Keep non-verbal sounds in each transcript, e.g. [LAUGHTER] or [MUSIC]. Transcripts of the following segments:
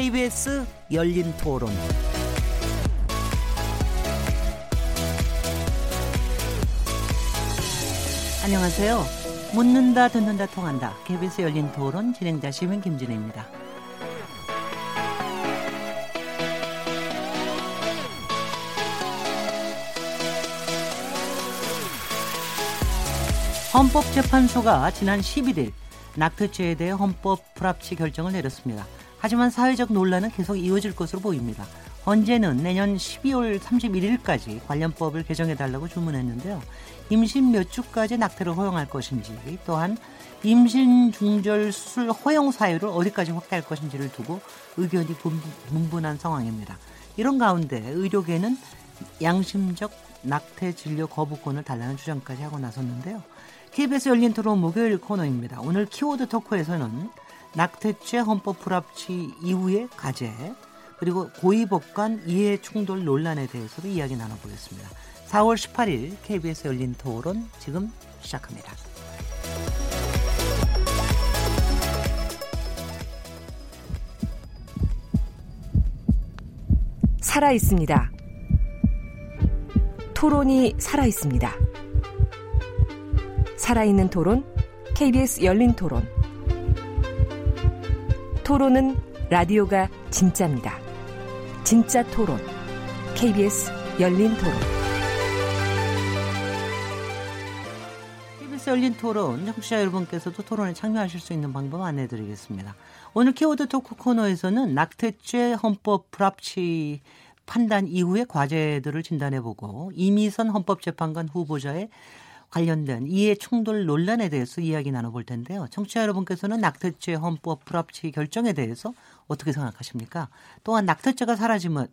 KBS 열린 토론. 안녕하세요. 묻는다, 듣는다, 통한다. KBS 열린 토론 진행자 시민 김진혜입니다. 헌법재판소가 지난 11일 낙태죄에 대해 헌법 불합치 결정을 내렸습니다. 하지만 사회적 논란은 계속 이어질 것으로 보입니다. 헌재는 내년 12월 31일까지 관련법을 개정해달라고 주문했는데요. 임신 몇 주까지 낙태를 허용할 것인지 또한 임신 중절 수술 허용 사유를 어디까지 확대할 것인지를 두고 의견이 분분한 상황입니다. 이런 가운데 의료계는 양심적 낙태 진료 거부권을 달라는 주장까지 하고 나섰는데요. KBS 열린 토론 목요일 코너입니다. 오늘 키워드 토크에서는 낙태죄 헌법 불합치 이후의 과제 그리고 고위법 관 이해 충돌 논란에 대해서도 이야기 나눠보겠습니다. 4월 18일 KBS 열린 토론 지금 시작합니다. 살아 있습니다. 토론이 살아 있습니다. 살아있는 토론, KBS 열린 토론. 토론은 라디오가 진짜입니다. 진짜 토론, KBS 열린 토론. KBS 열린 토론, 청취자 여러분께서도 토론에 참여하실 수 있는 방법 안내드리겠습니다. 오늘 키워드 토크 코너에서는 낙태죄 헌법 불합치 판단 이후의 과제들을 진단해보고 이미선 헌법재판관 후보자의 관련된 이해 충돌 논란에 대해서 이야기 나눠볼 텐데요. 청취자 여러분께서는 낙태죄 헌법 불합치 결정에 대해서 어떻게 생각하십니까? 또한 낙태죄가 사라지면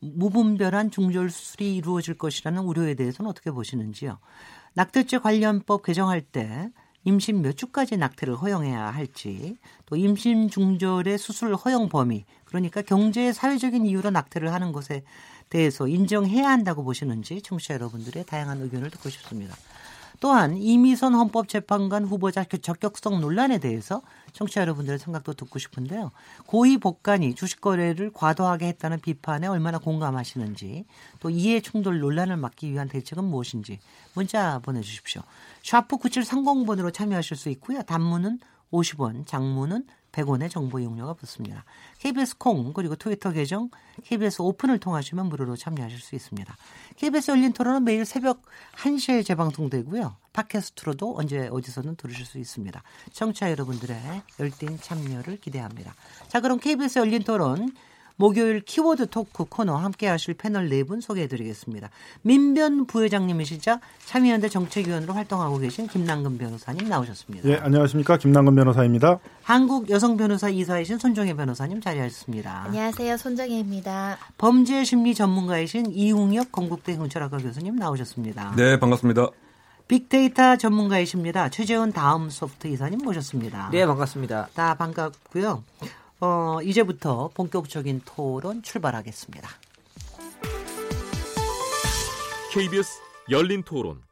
무분별한 중절 수술이 이루어질 것이라는 우려에 대해서는 어떻게 보시는지요? 낙태죄 관련법 개정할 때 임신 몇 주까지 낙태를 허용해야 할지, 또 임신 중절의 수술 허용 범위, 그러니까 경제 사회적인 이유로 낙태를 하는 것에 대해서 인정해야 한다고 보시는지 청취자 여러분들의 다양한 의견을 듣고 싶습니다. 또한 이미선 헌법재판관 후보자 적격성 논란에 대해서 청취자 여러분들의 생각도 듣고 싶은데요. 고위 법관이 주식 거래를 과도하게 했다는 비판에 얼마나 공감하시는지 또 이해 충돌 논란을 막기 위한 대책은 무엇인지 문자 보내주십시오. 샤프 9730번으로 참여하실 수 있고요. 단문은 50원, 장문은 100원의 정보 이용료가 붙습니다. KBS 콩 그리고 트위터 계정 KBS 오픈을 통하시면 무료로 참여하실 수 있습니다. KBS 열린 토론은 매일 새벽 1시에 재방송되고요. 팟캐스트로도 언제 어디서든 들으실 수 있습니다. 청취자 여러분들의 열띤 참여를 기대합니다. 자 그럼 KBS 열린 토론 목요일 키워드 토크 코너 함께 하실 패널 네 분 소개해 드리겠습니다. 민변 부회장님이시자 참여연대 정책위원으로 활동하고 계신 김남근 변호사님 나오셨습니다. 예, 안녕하십니까. 김남근 변호사입니다. 한국 여성 변호사 이사이신 손정혜 변호사님 자리하셨습니다. 안녕하세요. 손정혜입니다. 범죄 심리 전문가이신 이웅혁 건국대 경찰학과 교수님 나오셨습니다. 네, 반갑습니다. 빅데이터 전문가이십니다. 최재훈 다음 소프트 이사님 모셨습니다. 네, 반갑습니다. 다 반갑고요. 어, 이제부터 본격적인 토론 출발하겠습니다. KBS 열린 토론.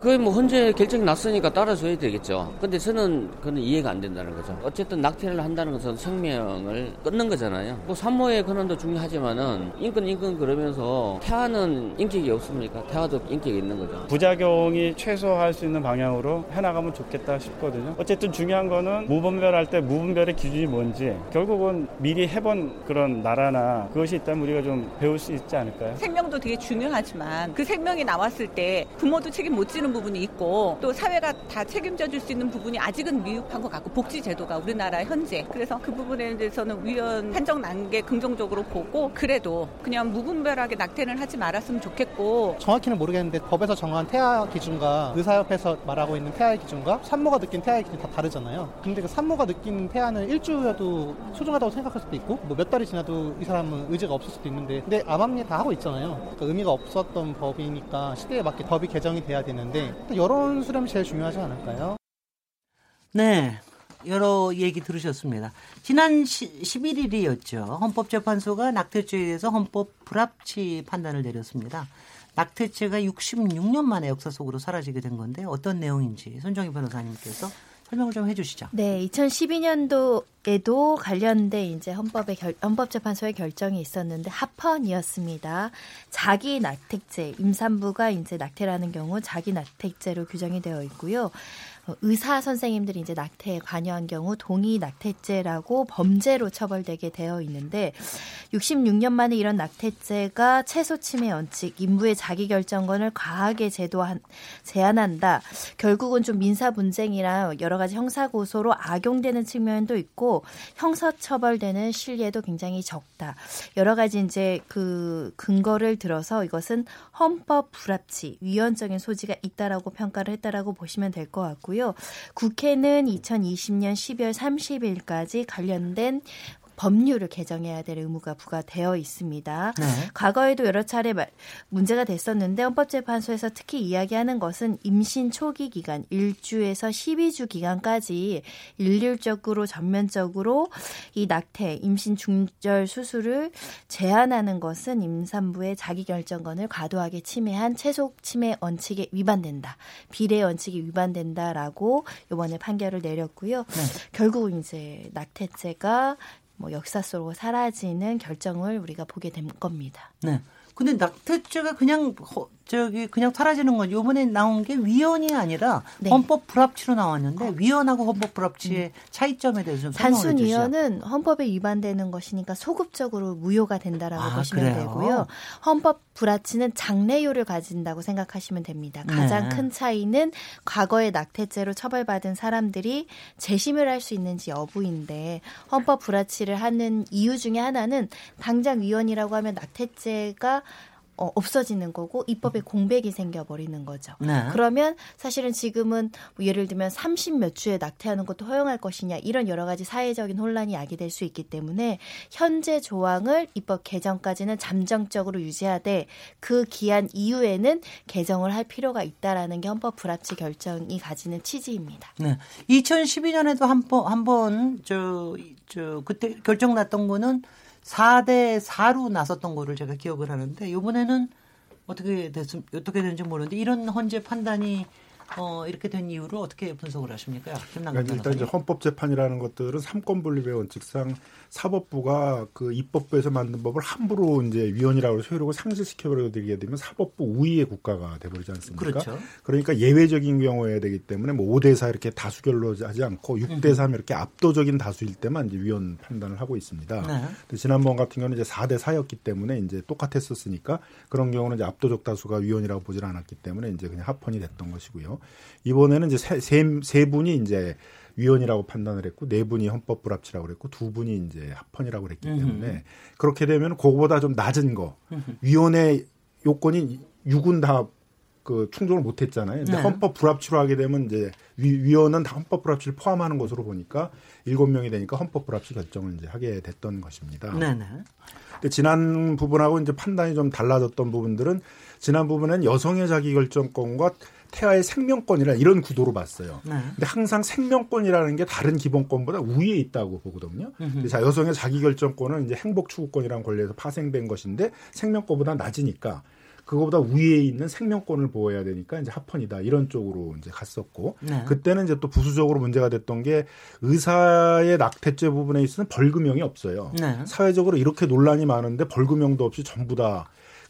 그게 뭐 헌재 결정이 났으니까 따라줘야 되겠죠. 근데 저는 그는 이해가 안 된다는 거죠. 어쨌든 낙태를 한다는 것은 생명을 끊는 거잖아요. 뭐 산모의 권한도 중요하지만은 인권 인권 그러면서 태아는 인격이 없습니까? 태아도 인격이 있는 거죠. 부작용이 최소화할 수 있는 방향으로 해나가면 좋겠다 싶거든요. 어쨌든 중요한 거는 무분별할 때 무분별의 기준이 뭔지 결국은 미리 해본 그런 나라나 그것이 있다면 우리가 좀 배울 수 있지 않을까요? 생명도 되게 중요하지만 그 생명이 나왔을 때 부모도 책임 못 지는 부분이 있고 또 사회가 다 책임져 줄 수 있는 부분이 아직은 미흡한 것 같고 복지 제도가 우리나라 현재 그래서 그 부분에 대해서는 위원 판정 난 게 긍정적으로 보고 그래도 그냥 무분별하게 낙태는 하지 말았으면 좋겠고 정확히는 모르겠는데 법에서 정한 태아 기준과 의사협회에서 말하고 있는 태아의 기준과 산모가 느낀 태아의 기준이 다 다르잖아요. 근데 그 산모가 느낀 태아는 일주여도 소중하다고 생각할 수도 있고 뭐 몇 달이 지나도 이 사람은 의지가 없을 수도 있는데 근데 암암리 다 하고 있잖아요. 그러니까 의미가 없었던 법이니까 시대에 맞게 법이 개정이 돼야 되는데 여론 수렴이 제일 중요하지 않을까요? 네. 여러 얘기 들으셨습니다. 지난 11일이었죠. 헌법재판소가 낙태죄에 대해서 헌법 불합치 판단을 내렸습니다. 낙태죄가 66년 만에 역사 속으로 사라지게 된 건데 어떤 내용인지 손정희 변호사님께서 설명을 좀 해주시죠. 네, 2012년도에도 관련된 이제 헌법의 결, 헌법재판소의 결정이 있었는데 합헌이었습니다. 자기 낙태죄 임산부가 이제 낙태라는 경우 자기 낙태죄로 규정이 되어 있고요. 어, 의사 선생님들이 이제 낙태에 관여한 경우 동의 낙태죄라고 범죄로 처벌되게 되어 있는데 66년 만에 이런 낙태죄가 최소 침해 원칙, 인부의 자기 결정권을 과하게 제도한 제한한다. 결국은 좀 민사 분쟁이랑 여러 가지 형사 고소로 악용되는 측면도 있고 형사 처벌되는 실례도 굉장히 적다. 여러 가지 이제 그 근거를 들어서 이것은 헌법 불합치, 위헌적인 소지가 있다라고 평가를 했다라고 보시면 될 것 같고요. 있고요. 국회는 2020년 12월 30일까지 관련된 법률을 개정해야 될 의무가 부과되어 있습니다. 네. 과거에도 여러 차례 문제가 됐었는데 헌법재판소에서 특히 이야기하는 것은 임신 초기 기간 1주에서 12주 기간까지 일률적으로 전면적으로 이 낙태, 임신 중절 수술을 제한하는 것은 임산부의 자기결정권을 과도하게 침해한 최속 침해 원칙에 위반된다. 비례 원칙이 위반된다라고 이번에 판결을 내렸고요. 네. 결국은 이제 낙태죄가 뭐 역사 속으로 사라지는 결정을 우리가 보게 된 겁니다. 네. 근데 낙태죄가 그냥 저기 그냥 사라지는 건 요번에 나온 게 위헌이 아니라 네. 헌법 불합치로 나왔는데 위헌하고 헌법 불합치의 음. 차이점에 대해서 좀 단순 위헌은 헌법에 위반되는 것이니까 소급적으로 무효가 된다라고 아, 보시면 그래요? 되고요. 헌법 불합치는 장래효를 가진다고 생각하시면 됩니다. 가장 네. 큰 차이는 과거의 낙태죄로 처벌받은 사람들이 재심을 할 수 있는지 여부인데 헌법 불합치를 하는 이유 중에 하나는 당장 위헌이라고 하면 낙태죄가 어, 없어지는 거고 입법에 공백이 생겨버리는 거죠. 네. 그러면 사실은 지금은 뭐 예를 들면 30 몇 주에 낙태하는 것도 허용할 것이냐 이런 여러 가지 사회적인 혼란이 야기될 수 있기 때문에 현재 조항을 입법 개정까지는 잠정적으로 유지하되 그 기한 이후에는 개정을 할 필요가 있다라는 게 헌법 불합치 결정이 가지는 취지입니다. 네. 2012년에도 한 번 한번 저 저 그때 결정 났던 거는 4대 4로 나섰던 거를 제가 기억을 하는데 이번에는 어떻게 됐 어떻게 되는지 모르는데 이런 헌재 판단이 어, 이렇게 된 이유를 어떻게 분석을 하십니까? 그러니까 일단 이제 헌법재판이라는 것들은 삼권 분립의 원칙상 사법부가 그 입법부에서 만든 법을 함부로 이제 위헌이라고 효력을 상실시켜버리게 되면 사법부 우위의 국가가 돼버리지 않습니까? 그렇죠. 그러니까 예외적인 경우에 되기 때문에 뭐 5대 4 이렇게 다수결로 하지 않고 6대 3 이렇게 압도적인 다수일 때만 이제 위헌 판단을 하고 있습니다. 네. 지난번 같은 경우는 이제 4대 4였기 때문에 이제 똑같았었으니까 그런 경우는 이제 압도적 다수가 위헌이라고 보질 않았기 때문에 이제 그냥 합헌이 됐던 것이고요. 이번에는 이제 세, 세, 세 분이 이제 위헌이라고 판단을 했고 네 분이 헌법 불합치라고 그랬고 두 분이 이제 합헌이라고 그랬기 때문에 그렇게 되면 그거보다 좀 낮은 거 위헌의 요건이 6은 다 그 충족을 못 했잖아요. 근데 네. 헌법 불합치로 하게 되면 이제 위, 원은 다 헌법 불합치를 포함하는 것으로 보니까 일곱 명이 되니까 헌법 불합치 결정을 이제 하게 됐던 것입니다. 네, 네. 근데 지난 부분하고 이제 판단이 좀 달라졌던 부분들은 지난 부분은 여성의 자기 결정권과 태아의 생명권이라 이런 구도로 봤어요. 네. 근데 항상 생명권이라는 게 다른 기본권보다 우위에 있다고 보거든요. 자, 여성의 자기결정권은 이제 행복 추구권이라는 권리에서 파생된 것인데 생명권보다 낮으니까 그거보다 위에 있는 생명권을 보호해야 되니까 이제 합헌이다 이런 쪽으로 이제 갔었고 네. 그때는 이제 또 부수적으로 문제가 됐던 게 의사의 낙태죄 부분에 있어서는 벌금형이 없어요. 네. 사회적으로 이렇게 논란이 많은데 벌금형도 없이 전부 다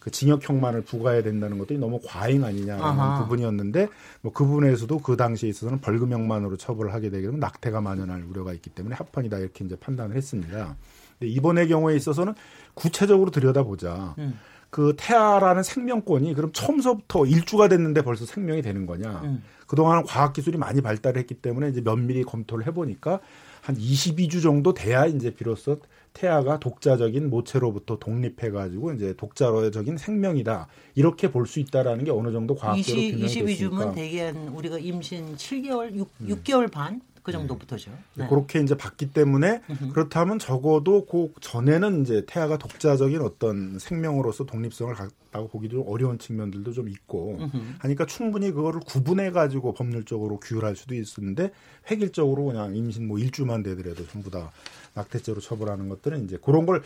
그 징역형만을 부과해야 된다는 것들이 너무 과잉 아니냐라는 아하. 부분이었는데 뭐 그 부분에서도 그 당시에 있어서는 벌금형만으로 처벌을 하게 되게 되면 낙태가 만연할 우려가 있기 때문에 합헌이다 이렇게 이제 판단을 했습니다. 근데 이번의 경우에 있어서는 구체적으로 들여다보자. 음. 그 태아라는 생명권이 그럼 처음서부터 일주가 됐는데 벌써 생명이 되는 거냐. 음. 그동안 과학 기술이 많이 발달했기 때문에 이제 면밀히 검토를 해보니까 한 22주 정도 돼야 이제 비로소 태아가 독자적인 모체로부터 독립해가지고 이제 독자적인 생명이다 이렇게 볼 수 있다라는 게 어느 정도 과학적으로 20, 규명이 22주면 대개 우리가 임신 7개월, 6, 음. 6개월 반. 그 정도부터죠. 네. 네. 그렇게 이제 봤기 때문에 그렇다면 적어도 그 전에는 이제 태아가 독자적인 어떤 생명으로서 독립성을 가, 있다고 보기도 어려운 측면들도 좀 있고 하니까 충분히 그거를 구분해 가지고 법률적으로 규율할 수도 있었는데 획일적으로 그냥 임신 뭐 일주만 되더라도 전부 다 낙태죄로 처벌하는 것들은 이제 그런 걸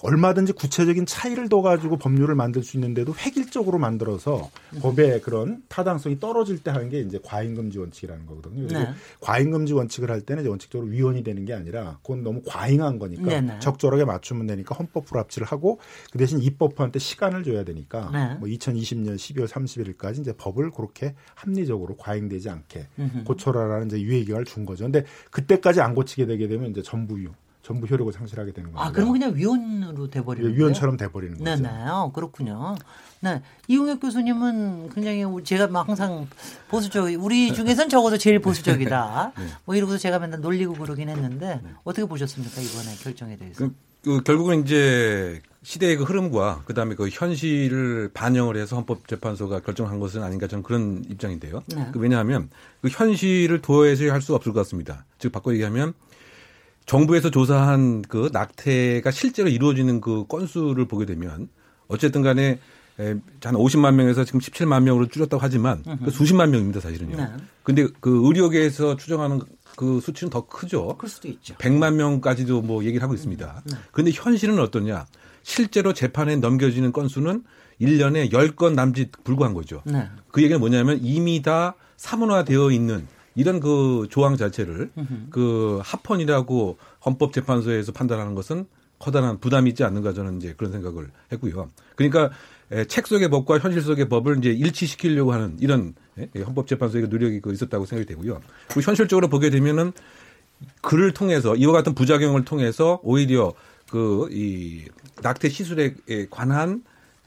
얼마든지 구체적인 차이를 둬 가지고 법률을 만들 수 있는데도 획일적으로 만들어서 법의 그런 타당성이 떨어질 때 하는 게 이제 과잉금지 원칙이라는 거거든요. 그리고 네. 과잉금지 원칙을 할 때는 이제 원칙적으로 위헌이 되는 게 아니라 그건 너무 과잉한 거니까 네 네. 적절하게 맞추면 되니까 헌법 불합치를 하고 그 대신 입법한테 시간을 줘야 되니까 네. 뭐 2020년 12월 31일까지 이제 법을 그렇게 합리적으로 과잉되지 않게 고쳐라라는 이제 유예 기간을 준 거죠. 근데 그때까지 안 고치게 되게 되면 이제 전부 유 전부 효력을 상실하게 되는 거예요. 아, 그러면 그냥 위원으로 돼버리는 거예요? 위원처럼 돼버리는 거죠. 네네. 어, 그렇군요. 네. 이용혁 교수님은 굉장히 제가 막 항상 보수적, 우리 중에선 적어도 제일 보수적이다. [LAUGHS] 뭐 이러고서 제가 맨날 놀리고 그러긴 했는데 어떻게 보셨습니까? 이번에 결정에 대해서. 그, 그 결국은 이제 시대의 그 흐름과 그다음에 그 현실을 반영을 해서 헌법재판소가 결정한 것은 아닌가 저는 그런 입장인데요. 네. 그 왜냐하면 그 현실을 도외시 할수 없을 것 같습니다. 즉 바꿔 얘기하면 정부에서 조사한 그 낙태가 실제로 이루어지는 그 건수를 보게 되면 어쨌든 간에 에, 한 50만 명에서 지금 17만 명으로 줄였다고 하지만 그 수십만 명입니다, 사실은요. 네. 근데 그 의료계에서 추정하는 그 수치는 더 크죠. 그럴 수도 있죠. 100만 명까지도 뭐 얘기를 하고 있습니다. 그런데 현실은 어떠냐? 실제로 재판에 넘겨지는 건수는 1년에 10건 남짓 불과한 거죠. 네. 그 얘기는 뭐냐면 이미 다 사문화되어 있는 이런 그 조항 자체를 그 합헌이라고 헌법재판소에서 판단하는 것은 커다란 부담이 있지 않는가 저는 이제 그런 생각을 했고요. 그러니까 에, 책 속의 법과 현실 속의 법을 이제 일치시키려고 하는 이런 예, 헌법재판소의 노력이 그 있었다고 생각이 되고요. 그리고 현실적으로 보게 되면은 그를 통해서 이와 같은 부작용을 통해서 오히려 그 이 낙태 시술에 관한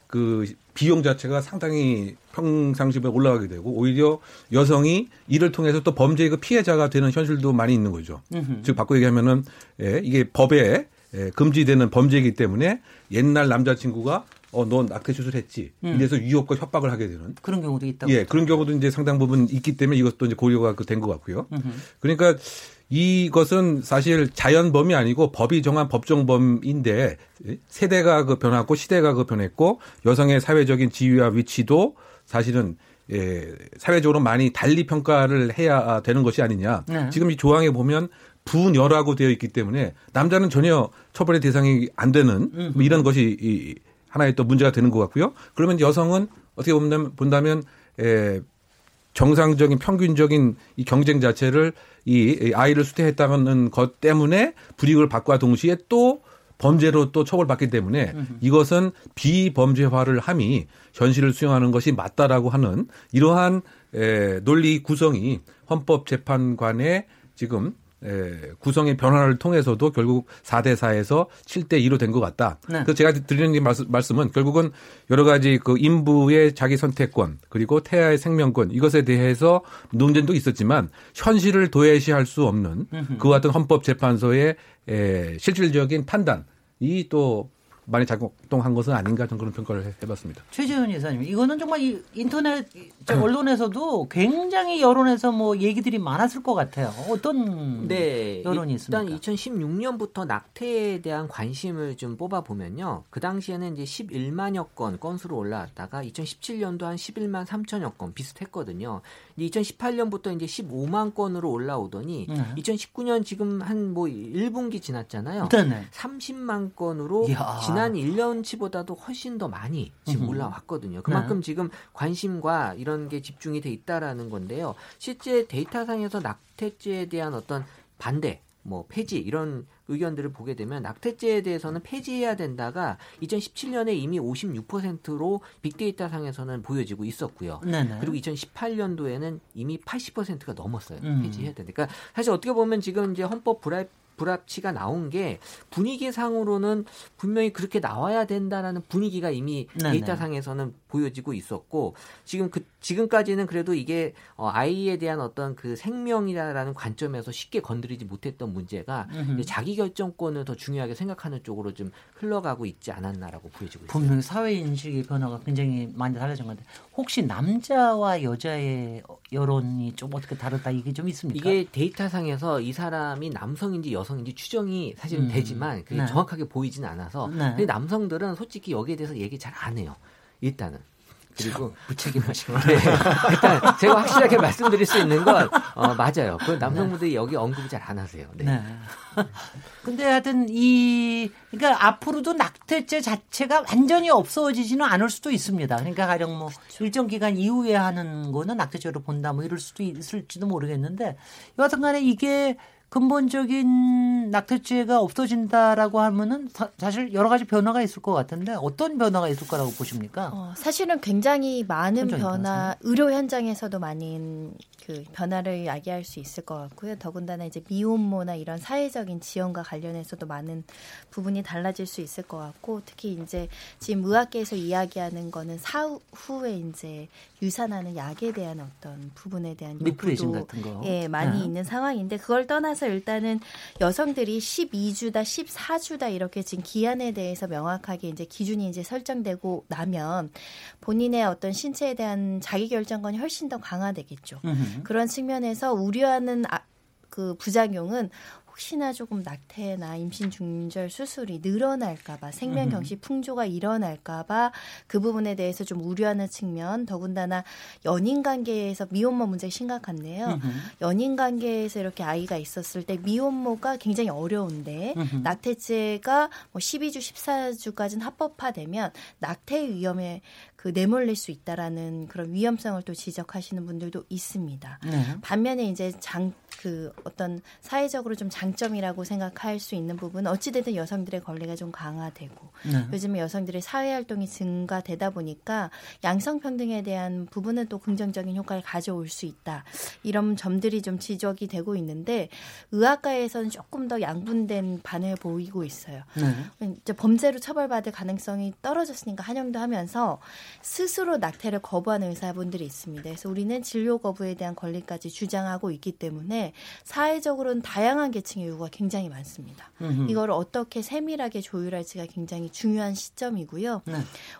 그 비용 자체가 상당히 평상시에 올라가게 되고 오히려 여성이 이를 통해서 또 범죄의 그 피해자가 되는 현실도 많이 있는 거죠. 즉 바꿔 얘기하면은 예, 이게 법에 예, 금지되는 범죄이기 때문에 옛날 남자친구가 어, 넌 낙태 수술했지. 이래서 위협과 협박을 하게 되는 그런 경우도 있다고. 예, 그런 경우도 이제 상당 부분 있기 때문에 이것도 이제 고려가 된 것 같고요. 그러니까 이것은 사실 자연범이 아니고 법이 정한 법정범인데 세대가 그 변하고 시대가 그 변했고 여성의 사회적인 지위와 위치도 사실은 예, 사회적으로 많이 달리 평가를 해야 되는 것이 아니냐. 네. 지금 이 조항에 보면 분여라고 되어 있기 때문에 남자는 전혀 처벌의 대상이 안 되는 뭐 이런 것이 이 하나의 또 문제가 되는 것 같고요. 그러면 여성은 어떻게 본다면, 본다면 에, 정상적인 평균적인 이 경쟁 자체를 이 아이를 수태했다는 것 때문에 불이익을 받과 동시에 또 범죄로 또 처벌받기 때문에 이것은 비범죄화를 함이 현실을 수용하는 것이 맞다라고 하는 이러한 에, 논리 구성이 헌법재판관의 지금 에, 구성의 변화를 통해서도 결국 4대 4에서 7대 2로 된 것 같다. 네. 그래서 제가 드리는 이 말씀, 말씀 은 결국은 여러 가지 그 인부의 자기 선택권 그리고 태아의 생명권 이것에 대해서 논쟁도 있었지만 현실을 도외시할 수 없는 그와 같은 헌법재판소의 에, 실질적인 판단 이 또 많이 작동한 것은 아닌가 저는 그런 평가를 해- 해봤습니다. 최재현 이사님, 이거는 정말 이 인터넷 저 언론에서도 굉장히 여론에서 뭐 얘기들이 많았을 것 같아요. 어떤 네. 여론이 있습니까? 일단 2016년부터 낙태에 대한 관심을 좀 뽑아 보면요. 그 당시에는 이제 11만여 건 건수로 올라왔다가 2017년도 한 11만 3천여 건 비슷했거든요. 이제 2018년부터 이제 15만 건으로 올라오더니 네. 2019년 지금 한 뭐 1분기 지났잖아요. 네네. 30만 건으로 이야. 지난 1년치보다도 훨씬 더 많이 지금 음흠. 올라왔거든요. 그만큼 네. 지금 관심과 이런 게 집중이 돼 있다라는 건데요. 실제 데이터상에서 낙태죄에 대한 어떤 반대 뭐 폐지 이런 의견들을 보게 되면 낙태죄에 대해서는 폐지해야 된다가 2017년에 이미 56%로 빅데이터 상에서는 보여지고 있었고요. 네네. 그리고 2018년도에는 이미 80%가 넘었어요. 음. 폐지해야 되니까 그러니까 사실 어떻게 보면 지금 이제 헌법 불합 불합치가 나온 게 분위기상으로는 분명히 그렇게 나와야 된다라는 분위기가 이미 네네. 데이터상에서는 보여지고 있었고 지금 그 지금까지는 그래도 이게 어, 아이에 대한 어떤 그 생명이라는 관점에서 쉽게 건드리지 못했던 문제가 자기 결정권을 더 중요하게 생각하는 쪽으로 좀 흘러가고 있지 않았나라고 보여지고 있습니다. 분명히 사회 인식의 변화가 굉장히 많이 달라진 건데 혹시 남자와 여자의 여론이 좀 어떻게 다르다 이게 좀 있습니까? 이게 데이터상에서 이 사람이 남성인지 여 성인지 추정이 사실은 음. 되지만 그게 네. 정확하게 보이진 않아서 네. 근데 남성들은 솔직히 여기에 대해서 얘기 잘 안 해요. 있다는. 그리고 무책임하시고 네. [LAUGHS] 일단 제가 확실하게 말씀드릴 수 있는 건 어, 맞아요. 그 남성분들이 여기 언급을 잘 안 하세요. 네. 네. [LAUGHS] 근데 하여튼 이 그러니까 앞으로도 낙태죄 자체가 완전히 없어지지는 않을 수도 있습니다. 그러니까 가령 뭐 일정 기간 이후에 하는 거는 낙태죄로 본다 뭐 이럴 수도 있을지도 모르겠는데 여하튼간에 이게 근본적인 낙태죄가 없어진다라고 하면은 사, 실 여러 가지 변화가 있을 것 같은데 어떤 변화가 있을 거라고 보십니까? 어, 사실은 굉장히 많은 변화, 따라서. 의료 현장에서도 많은 그 변화를 야기할 수 있을 것 같고요. 더군다나 이제 미혼모나 이런 사회적인 지원과 관련해서도 많은 부분이 달라질 수 있을 것 같고 특히 이제 지금 의학계에서 이야기하는 거는 사후에 이제 유산하는 약에 대한 어떤 부분에 대한 요구도 같은 거. 예, 많이 네. 있는 상황인데 그걸 떠나서 일단은 여성들이 12주다, 14주다 이렇게 지금 기한에 대해서 명확하게 이제 기준이 이제 설정되고 나면 본인의 어떤 신체에 대한 자기 결정권이 훨씬 더 강화되겠죠. 음흠. 그런 측면에서 우려하는 아, 그 부작용은 혹시나 조금 낙태나 임신 중절 수술이 늘어날까봐 생명 경시 풍조가 일어날까봐 그 부분에 대해서 좀 우려하는 측면 더군다나 연인 관계에서 미혼모 문제 가 심각한데요. 연인 관계에서 이렇게 아이가 있었을 때 미혼모가 굉장히 어려운데. 낙태죄가 뭐 12주, 14주까지는 합법화되면 낙태 위험에 그 내몰릴 수 있다라는 그런 위험성을 또 지적하시는 분들도 있습니다. 네. 반면에 이제 장 그 어떤 사회적으로 좀 장점이라고 생각할 수 있는 부분은 어찌됐든 여성들의 권리가 좀 강화되고 네. 요즘에 여성들의 사회 활동이 증가되다 보니까 양성 평등에 대한 부분은 또 긍정적인 효과를 가져올 수 있다. 이런 점들이 좀 지적이 되고 있는데 의학가에서는 조금 더 양분된 반응을 보이고 있어요. 네. 이제 범죄로 처벌받을 가능성이 떨어졌으니까 한영도 하면서 스스로 낙태를 거부하는 의사분들이 있습니다. 그래서 우리는 진료 거부에 대한 권리까지 주장하고 있기 때문에 사회적으로는 다양한 계층의 요구가 굉장히 많습니다. 음흠. 이걸 어떻게 세밀하게 조율할지가 굉장히 중요한 시점이고요. 네.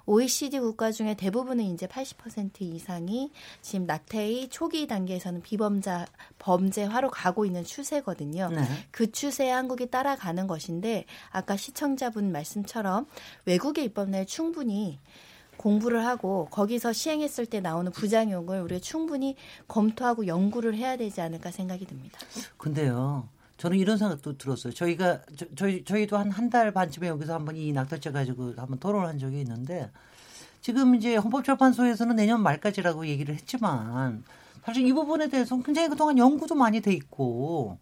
OECD 국가 중에 대부분은 이제 80% 이상이 지금 낙태의 초기 단계에서는 비범자 범죄화로 가고 있는 추세거든요. 네. 그 추세에 한국이 따라가는 것인데 아까 시청자분 말씀처럼 외국의 입법례를 충분히 공부를 하고 거기서 시행했을 때 나오는 부작용을 우리가 충분히 검토하고 연구를 해야 되지 않을까 생각이 듭니다. 근데요. 저는 이런 생각도 들었어요. 저희가 저, 저희 저희도 한 한 달 반쯤에 여기서 한번 이 낙태죄 가지고 한번 토론을 한 적이 있는데 지금 이제 헌법재판소에서는 내년 말까지라고 얘기를 했지만 사실 이 부분에 대해서는 굉장히 그동안 연구도 많이 돼 있고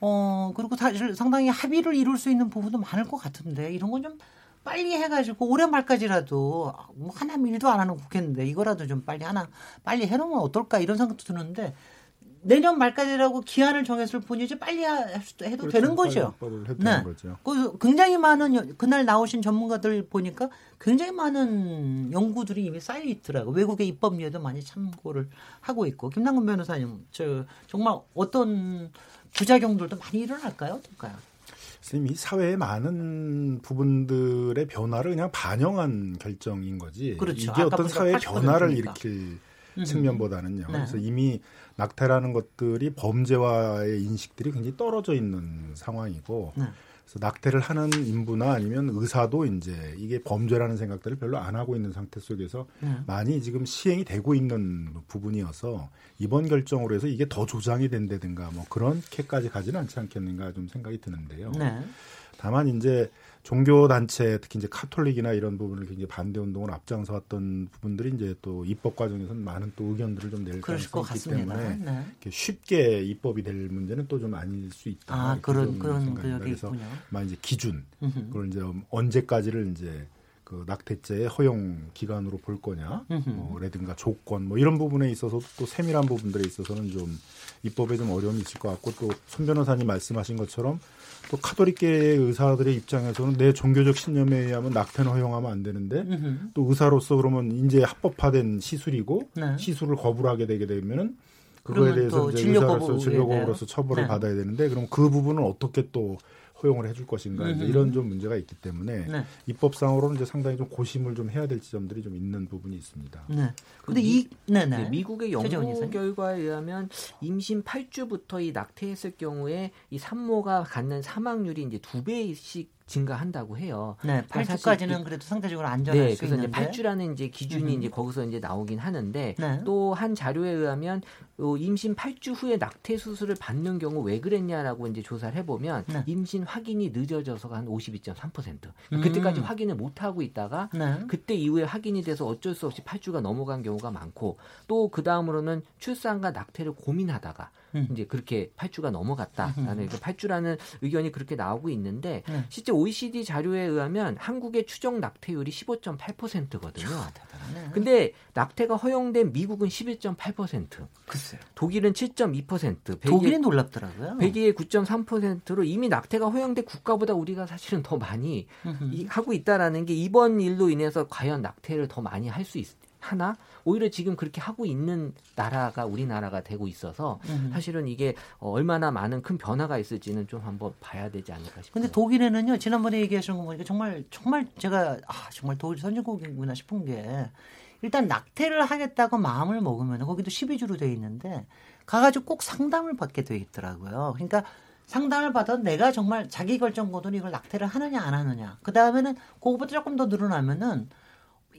어 그리고 사실 상당히 합의를 이룰 수 있는 부분도 많을 것 같은데 이런 건 좀 빨리 해가지고 올해 말까지라도 뭐 하나 일도 안 하는 국회인데 이거라도 좀 빨리 하나 빨리 해놓으면 어떨까 이런 생각도 드는데 내년 말까지라고 기한을 정했을 뿐이지 빨리 해도 그렇죠. 되는 거죠. 해도 네. 거죠. 그 굉장히 많은 여- 그날 나오신 전문가들 보니까 굉장히 많은 연구들이 이미 쌓여 있더라고. 외국의 입법례도 많이 참고를 하고 있고. 김남근 변호사님, 저 정말 어떤 부작용들도 많이 일어날까요? 어떨까요? 선생님, 이 사회의 많은 부분들의 변화를 그냥 반영한 결정인 거지. 그렇죠. 이게 어떤 사회의 80% 변화를 니까. 일으킬 음흠. 측면보다는요. 네. 그래서 이미 낙태라는 것들이 범죄와의 인식들이 굉장히 떨어져 있는 상황이고 네. 그래서 낙태를 하는 인부나 아니면 의사도 이제 이게 범죄라는 생각들을 별로 안 하고 있는 상태 속에서 네. 많이 지금 시행이 되고 있는 부분이어서 이번 결정으로 해서 이게 더 조장이 된다든가 뭐 그렇게까지 가지는 않지 않겠는가 좀 생각이 드는데요. 네. 다만 이제 종교 단체 특히 이제 카톨릭이나 이런 부분을 굉장히 반대 운동을 앞장서 왔던 부분들이 이제 또 입법 과정에서는 많은 또 의견들을 좀 낼 가능성이 있기. 때문에 네. 쉽게 입법이 될 문제는 또 좀 아닐 수 있다. 아, 그런 좀 그런 생각합니다. 그게 그래서 있군요. 만 이제 기준 음흠. 그걸 이제 언제까지를 이제 그 낙태죄의 허용 기간으로 볼 거냐. 뭐라든가 조건 뭐 이런 부분에 있어서 또 세밀한 부분들에 있어서는 좀 입법에 좀 어려움이 있을 것 같고 또 손 변호사님 말씀하신 것처럼 또 카톨릭계 의사들의 입장에서는 내 종교적 신념에 의하면 낙태는 허용하면 안 되는데 음흠. 또 의사로서 그러면 이제 합법화된 시술이고 네. 시술을 거부를 하게 되게 되면은 그거에 대해서 또 이제 의사로서 거부에 진료 거부로서 대한- 처벌을 네. 받아야 되는데 그럼 그 부분은 어떻게 또 허용을 해줄 것인가 이제 음흠. 이런 좀 문제가 있기 때문에 네. 입법상으로는 이제 상당히 좀 고심을 좀 해야 될 지점들이 좀 있는 부분이 있습니다. 네. 그 근데 미- 이 네네. 네, 미국의 연구. 결과에 의하면 임신 8주부터 이 낙태했을 경우에 이 산모가 갖는 사망률이 이제 두 배씩 증가한다고 해요. 네, 사실 8주까지는 이- 그래도 상대적으로 안전할 네, 수 그래서 있는데. 이제 8주라는 이제 기준이 음흠. 이제 거기서 이제 나오긴 하는데 네. 또한 자료에 의하면 어, 임신 8주 후에 낙태 수술을 받는 경우 왜 그랬냐라고 이제 조사를 해보면 네. 임신 확인이 늦어져서가 한 52.3%. 음. 그때까지 확인을 못 하고 있다가 네. 그때 이후에 확인이 돼서 어쩔 수 없이 8주가 넘어간 경우가 많고 또 그 다음으로는 출산과 낙태를 고민하다가 음. 이제 그렇게 8주가 넘어갔다라는 그 8주라는 의견이 그렇게 나오고 있는데 네. 실제 OECD 자료에 의하면 한국의 추정 낙태율이 15.8%거든요. 대단하네. 근데 낙태가 허용된 미국은 11.8%, 글쎄요. 독일은 7.2%, 독일이 놀랍더라고요. 벨기에 9.3%로 이미 낙태가 허용된 국가보다 우리가 사실은 더 많이. 이- 하고 있다라는 게 이번 일로 인해서 과연 낙태를 더 많이 할 수 하나? 오히려 지금 그렇게 하고 있는 나라가 우리나라가 되고 있어서 음흠. 사실은 이게 어, 얼마나 많은 큰 변화가 있을지는 좀 한번 봐야 되지 않을까 싶어요. 근데 독일에는요 지난번에 얘기하신 거 보니까 정말 정말 제가 아 정말 독일 선진국이구나 싶은 게 일단 낙태를 하겠다고 마음을 먹으면 거기도 12주로 돼 있는데 가가지고 꼭 상담을 받게 돼 있더라고요. 그러니까 상담을 받아 내가 정말 자기 결정 거든 이걸 낙태를 하느냐 안 하느냐. 그 다음에는 그거보다 조금 더 늘어나면은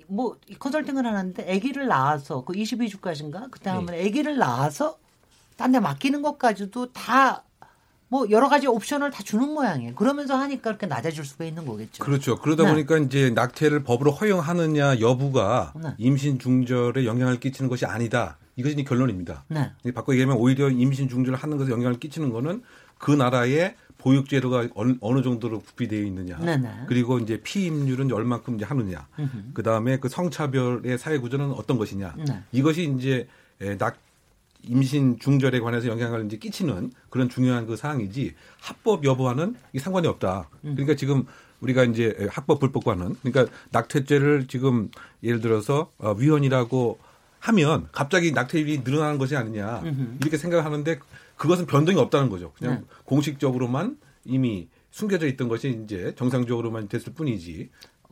뭐 컨설팅을 하는데 아기를 낳아서 그 22주까지인가 그 다음에 아기를 낳아서 딴 데 맡기는 것까지도 다 뭐 여러 가지 옵션을 다 주는 모양이에요. 그러면서 하니까 그렇게 낮아질 수가 있는 거겠죠. 그렇죠. 그러다 네. 보니까 이제 낙태를 법으로 허용하느냐 여부가 네. 임신 중절에 영향을 끼치는 것이 아니다. 이것이 결론입니다. 네. 바꿔 얘기하면 오히려 임신 중절을 하는 것에 영향을 끼치는 거는 그 나라의 보육제도가 어느, 어느 정도로 구비되어 있느냐. 네네. 그리고 이제 피임률은 얼만큼 이제 하느냐. 음흠. 그 다음에 그 성차별의 사회 구조는 어떤 것이냐. 네. 이것이 이제 에, 낙 임신 중절에 관해서 영향을 이제 끼치는 그런 중요한 그 사항이지 합법 여부와는 이 상관이 없다. 음. 그러니까 지금 우리가 이제 합법 불법과는 그러니까 낙태죄를 지금 예를 들어서 어, 위헌이라고 하면 갑자기 낙태율이 늘어나는 것이 아니냐. 이렇게 생각하는데 그것은 변동이 없다는 거죠. 그냥 네. 공식적으로만 이미 숨겨져 있던 것이 이제 정상적으로만 됐을 뿐이지.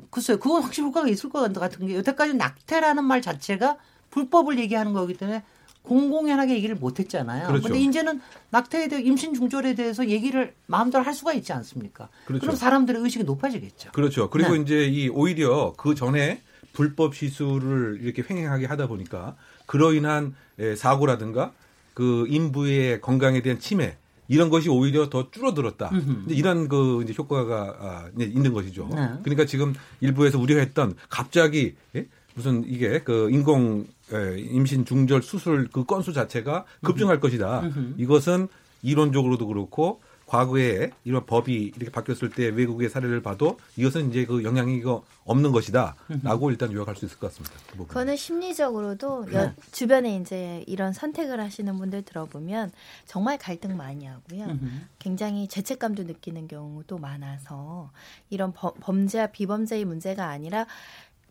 글쎄요, 그건 확실히 효과가 있을 것 같은 게 여태까지 낙태라는 말 자체가 불법을 얘기하는 거기 때문에 공공연하게 얘기를 못 했잖아요. 그렇죠. 이제는 낙태에 대해 임신 중절에 대해서 얘기를 마음대로 할 수가 있지 않습니까? 그렇죠. 럼 사람들의 의식이 높아지겠죠. 그렇죠. 그리고 네. 이제 이 오히려 그 전에 불법 시술을 이렇게 횡행하게 하다 보니까 그로 인한 에, 사고라든가 그 인부의 건강에 대한 침해 이런 것이 오히려 더 줄어들었다. 이런 그 이제 효과가 아, 이제 있는 것이죠. 네. 그러니까 지금 일부에서 우려했던 갑자기 예? 무슨 이게 그 인공 에, 임신 중절 수술 그 건수 자체가 급증할 것이다. 이것은 이론적으로도 그렇고 과거에 이런 법이 이렇게 바뀌었을 때 외국의 사례를 봐도 이것은 이제 그 영향이 이거 없는 것이다라고 일단 요약할 수 있을 것 같습니다. 그. 그거는 심리적으로도 네. 여- 주변에 이제 이런 선택을 하시는 분들 들어보면 정말 갈등 많이 하고요. 굉장히 죄책감도 느끼는 경우도 많아서 이런 범- 범죄와 비범죄의 문제가 아니라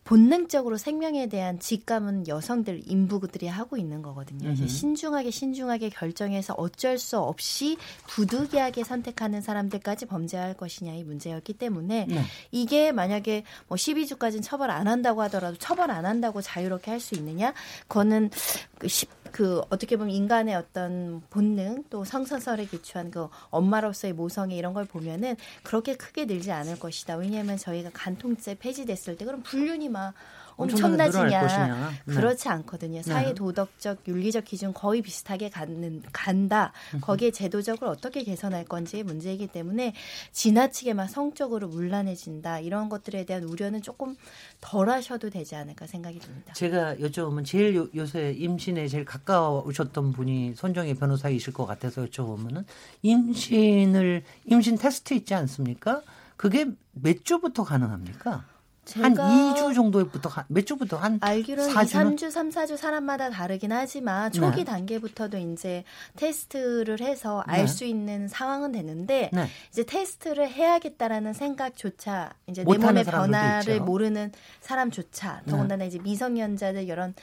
본능적으로 생명에 대한 직감은 여성들 인부들이 하고 있는 거거든요. 음흠. 신중하게 신중하게 결정해서 어쩔 수 없이 부득이하게 선택하는 사람들까지 범죄할 것이냐의 문제였기 때문에 네. 이게 만약에 뭐 12주까지는 처벌 안 한다고 하더라도 처벌 안 한다고 자유롭게 할 수 있느냐? 그거는 그, 시- 그 어떻게 보면 인간의 어떤 본능 또 성선설에 기초한 그 엄마로서의 모성애 이런 걸 보면은 그렇게 크게 늘지 않을 것이다. 왜냐하면 저희가 간통죄 폐지됐을 때 그럼 불륜이 막 엄청나지냐? 네. 그렇지 않거든요. 사회 네. 도덕적, 윤리적 기준 거의 비슷하게 가는 간다. 거기에 제도적으로 어떻게 개선할 건지의 문제이기 때문에 지나치게 막 성적으로 문란해진다 이런 것들에 대한 우려는 조금 덜 하셔도 되지 않을까 생각이 듭니다. 제가 여쭤보면 제일 요, 요새 임신에 제일 가까우셨던 분이 손정혜 변호사이실 것 같아서 여쭤보면은 임신을 임신 테스트 있지 않습니까? 그게 몇 주부터 가능합니까? 한 제가 2주 정도부터 가- 몇 주부터 한 알기로는 2, 4주는? 3주, 3, 4주 사람마다 다르긴 하지만 초기 네. 단계부터도 이제 테스트를 해서 네. 알수 있는 상황은 되는데 네. 이제 테스트를 해야겠다라는 생각조차 이제 내 몸의 변화를 있죠. 모르는 사람조차 네. 더군다나 이제 미성년자들 이런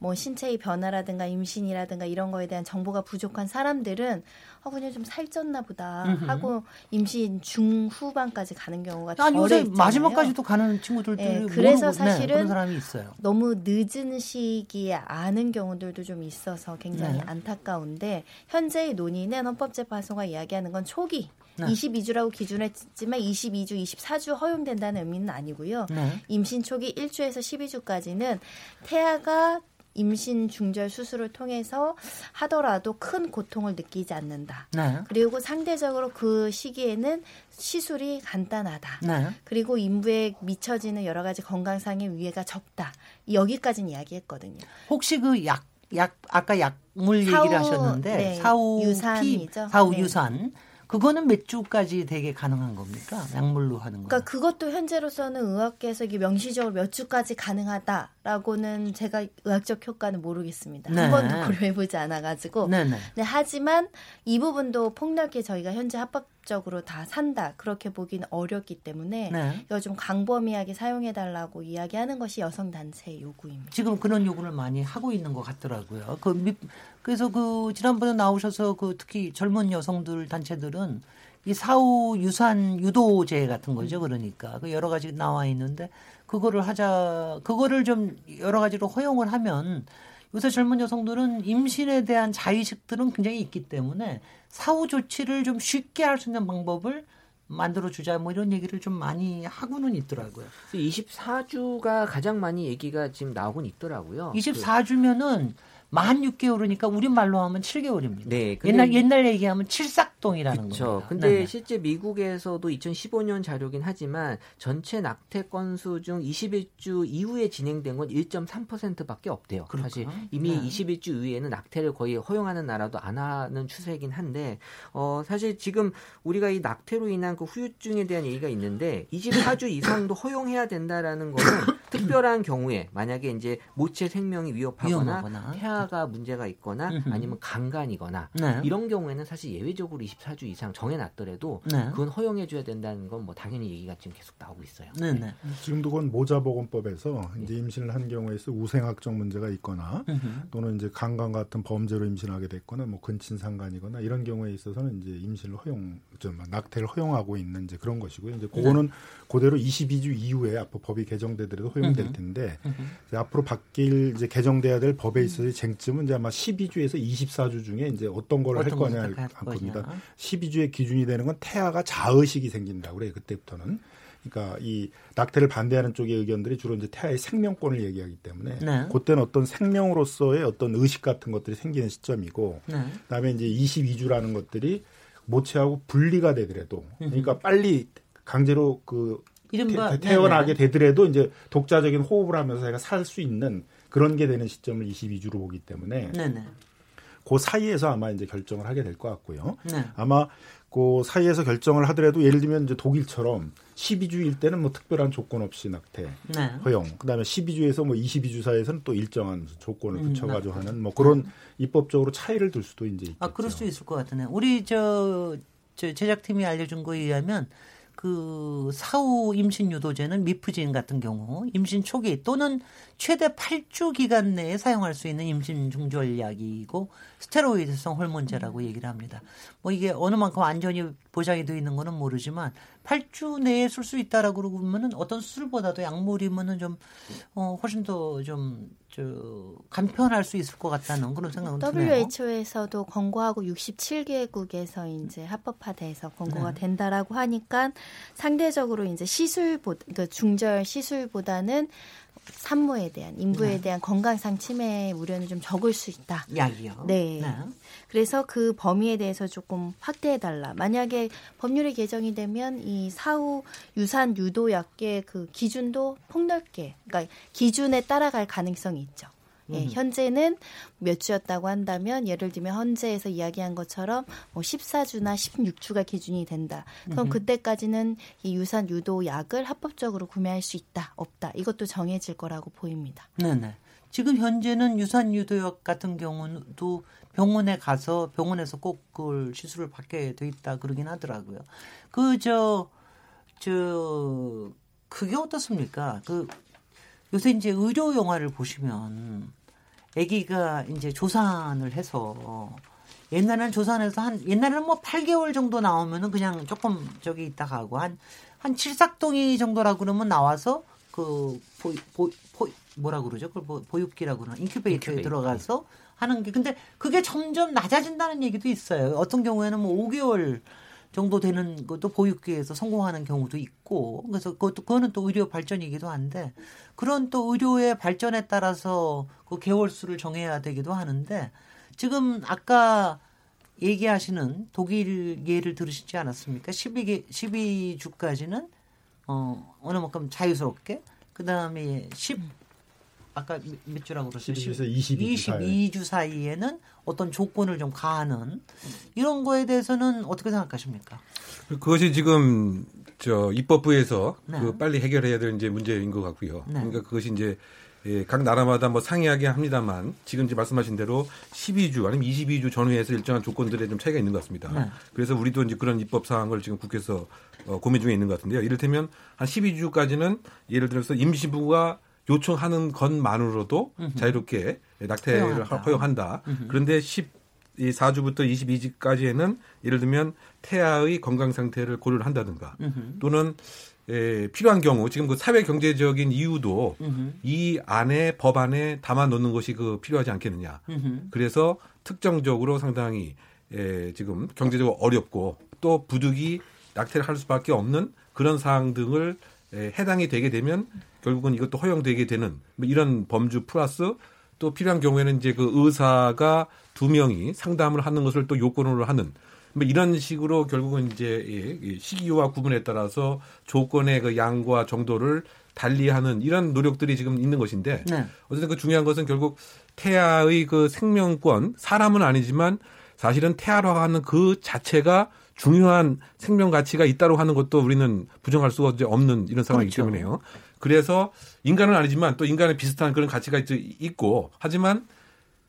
뭐 신체의 변화라든가 임신이라든가 이런 거에 대한 정보가 부족한 사람들은 어 그냥 좀 살쪘나 보다 하고 임신 중후반까지 가는 경우가 아니 덜 요새 있잖아요. 마지막까지도 가는 친구들도 예, 그래서 네, 사실은 그런 사람이 있어요. 너무 늦은 시기에 아는 경우들도 좀 있어서 굉장히 네. 안타까운데 현재의 논의는 헌법재판소가 이야기하는 건 초기 네. 22주라고 기준했지만 22주, 24주 허용된다는 의미는 아니고요. 네. 임신 초기 1주에서 12주까지는 태아가 임신 중절 수술을 통해서 하더라도 큰 고통을 느끼지 않는다. 네. 그리고 상대적으로 그 시기에는 시술이 간단하다. 네. 그리고 인부에 미쳐지는 여러 가지 건강상의 위해가 적다. 여기까지는 이야기했거든요. 혹시 그 약, 약, 아까 약물 사후, 얘기를 하셨는데, 네, 사후 유산이죠. 피, 사후 네. 유산. 그거는 몇 주까지 되게 가능한 겁니까? 약물로 하는 거. 그러니까 그것도 현재로서는 의학계에서 이게 명시적으로 몇 주까지 가능하다 라고는 제가 의학적 효과는 모르겠습니다. 네. 한 번도 고려해보지 않아가지고. 네 네. 네, 하지만 이 부분도 폭넓게 저희가 현재 합법적으로 다 산다 그렇게 보기는 어렵기 때문에 네. 이거 좀 광범위하게 사용해달라고 이야기하는 것이 여성 단체의 요구입니다. 지금 그런 요구를 많이 하고 있는 것 같더라고요. 그 미- 그래서 그 지난번에 나오셔서 그 특히 젊은 여성들 단체들은 이 사후 유산 유도제 같은 거죠. 그러니까 그 여러 가지 나와 있는데 그거를 하자 그거를 좀 여러 가지로 허용을 하면 요새 젊은 여성들은 임신에 대한 자의식들은 굉장히 있기 때문에 사후 조치를 좀 쉽게 할 수 있는 방법을 만들어 주자 뭐 이런 얘기를 좀 많이 하고는 있더라고요. 24주가 가장 많이 얘기가 지금 나오곤 있더라고요. 24주면은 만 6개월이니까 우리말로 하면 7개월입니다. 네, 옛날 옛날 얘기하면 칠삭동이라는 그렇죠. 겁니다. 근데 네네. 실제 미국에서도 2015년 자료긴 하지만 전체 낙태 건수 중 21주 이후에 진행된 건 1.3%밖에 없대요. 그렇구나. 사실 이미 네. 21주 이후에는 낙태를 거의 허용하는 나라도 안 하는 추세이긴 한데 어 사실 지금 우리가 이 낙태로 인한 그 후유증에 대한 얘기가 있는데 24주 [COUGHS] 이상도 허용해야 된다라는 거는 특별한 경우에 만약에 이제 모체 생명이 위협하거나 위험 태아가 문제가 있거나. 아니면 강간이거나 네. 이런 경우에는 사실 예외적으로 24주 이상 정해놨더라도 네. 그건 허용해줘야 된다는 건 뭐 당연히 얘기가 지금 계속 나오고 있어요. 네 네. 지금도 그건 모자보건법에서 이제 임신을 한 경우에 있어 우생학적 문제가 있거나. 또는 이제 강간 같은 범죄로 임신하게 됐거나 뭐 근친상간이거나 이런 경우에 있어서는 이제 임신을 허용 좀 낙태를 허용하고 있는 이제 그런 것이고요. 이제 그거는 네. 그대로 22주 이후에 앞으로 법이 개정되더라도 허용될. 텐데 앞으로 바뀔 이제 개정돼야 될 법에 있어서 쟁 점은 이제 아마 12주에서 24주 중에 이제 어떤 걸 할 거냐 할. 겁니다. 12주의 기준이 되는 건 태아가 자의식이 생긴다고 그래요. 그때부터는. 그러니까 이 낙태를 반대하는 쪽의 의견들이 주로 이제 태아의 생명권을 얘기하기 때문에 네. 그때는 어떤 생명으로서의 어떤 의식 같은 것들이 생기는 시점이고 네. 그다음에 이제 22주라는 것들이 모체하고 분리가 되더라도 그러니까 빨리 강제로 그 이른바 태, 태어나게 네네. 되더라도 이제 독자적인 호흡을 하면서 자기가 살 수 있는 그런 게 되는 시점을 22주로 보기 때문에 네네. 그 사이에서 아마 이제 결정을 하게 될 것 같고요. 네. 아마 그 사이에서 결정을 하더라도 예를 들면 이제 독일처럼 12주일 때는 뭐 특별한 조건 없이 낙태 네. 허용. 그다음에 12주에서 뭐 22주 사이에서는 또 일정한 조건을 음, 붙여가지고 하는 뭐 그런 입법적으로 차이를 둘 수도 이제 있겠죠. 아, 그럴 수 있을 것 같으네. 우리 저, 저 제작팀이 알려준 거에 의하면 그 사후 임신 유도제는 미프진 같은 경우 임신 초기 또는 최대 8주 기간 내에 사용할 수 있는 임신 중절 약이고 스테로이드성 호르몬제라고 얘기를 합니다. 뭐 이게 어느 만큼 안전이 보장이 되어 있는 거는 모르지만 8주 내에 쓸 수 있다라고 그러면은 어떤 수술보다도 약물이면은 좀 어, 훨씬 더좀 저 간편할 수 있을 것 같다는 그런 생각은. WHO에서도 권고하고 67개국에서 이제 합법화돼서 권고가 네. 된다라고 하니까 상대적으로 이제 시술보 그 중절 시술보다는 산모에 대한 인부에 네. 대한 건강상 침해 우려는 좀 적을 수 있다. 약이요. 네. 그래서 그 범위에 대해서 조금 확대해 달라. 만약에 법률이 개정이 되면 이 사후 유산 유도약의 그 기준도 폭넓게, 그러니까 기준에 따라갈 가능성이 있죠. 예, 음. 현재는 몇 주였다고 한다면 예를 들면 헌재에서 이야기한 것처럼 뭐 14주나 16주가 기준이 된다. 그럼. 그때까지는 이 유산 유도 약을 합법적으로 구매할 수 있다, 없다. 이것도 정해질 거라고 보입니다. 네 네. 지금 현재는 유산 유도약 같은 경우도 병원에 가서 병원에서 꼭 그걸 시술을 받게 돼 있다 그러긴 하더라고요. 그저저 그게 어떻습니까? 그 요새 이제 의료 영화를 보시면 아기가 이제 조산을 해서 옛날에는 조산에서 한 옛날에는 뭐 8개월 정도 나오면은 그냥 조금 저기 있다 가고 한 한 칠삭동이 정도라고 그러면 나와서 그 보, 보, 보 뭐라 그러죠? 그걸 보, 보육기라고 그러나 인큐베이터에 인큐베이터. 들어가서 하는 게 근데 그게 점점 낮아진다는 얘기도 있어요. 어떤 경우에는 뭐 5개월 정도 되는 것도 보육기에서 성공하는 경우도 있고 그래서 그것도 그거는 또 의료 발전이기도 한데 그런 또 의료의 발전에 따라서 그 개월 수를 정해야 되기도 하는데 지금 아까 얘기하시는 독일 예를 들으시지 않았습니까? 12개 12주까지는 어 어느 만큼 자유스럽게 그다음에 10 아까 몇- 몇 주라고 그랬어요? 12주에서 22주 사이. 22주 사이 에는 어떤 조건을 좀 가하는 이런 거에 대해서는 어떻게 생각하십니까? 그것이 지금 저 입법부에서 네. 그 빨리 해결해야 될 이제 문제인 것 같고요. 네. 그러니까 그것이 이제 예, 각 나라마다 뭐 상이하게 합니다만 지금 이제 말씀하신 대로 12주 아니면 22주 전후에서 일정한 조건들에 좀 차이가 있는 것 같습니다. 네. 그래서 우리도 이제 그런 입법 사항을 지금 국회에서 어, 고민 중에 있는 것 같은데요. 이를테면 한 12주까지는 예를 들어서 임시부가 요청하는 것만으로도 음흠. 자유롭게 낙태를 허용한다. 음흠. 그런데 14주부터 22주까지에는 예를 들면 태아의 건강 상태를 고려를 한다든가 음흠. 또는 에, 필요한 경우 지금 그 사회 경제적인 이유도 음흠. 이 안에 법 안에 담아 놓는 것이 그 필요하지 않겠느냐. 음흠. 그래서 특정적으로 상당히 에, 지금 경제적으로 어렵고 또 부득이 낙태를 할 수밖에 없는 그런 사항 등을 에, 해당이 되게 되면 결국은 이것도 허용되게 되는 뭐 이런 범주 플러스 또 필요한 경우에는 이제 그 의사가 두 명이 상담을 하는 것을 또 요건으로 하는 뭐 이런 식으로 결국은 이제 시기와 구분에 따라서 조건의 그 양과 정도를 달리하는 이런 노력들이 지금 있는 것인데 네. 어쨌든 그 중요한 것은 결국 태아의 그 생명권 사람은 아니지만 사실은 태아라고 그 자체가 중요한 생명 가치가 있다고 하는 것도 우리는 부정할 수가 없는 이런 상황이기 그렇죠. 때문에요. 그래서 인간은 아니지만 또 인간의 비슷한 그런 가치가 있- 있고 하지만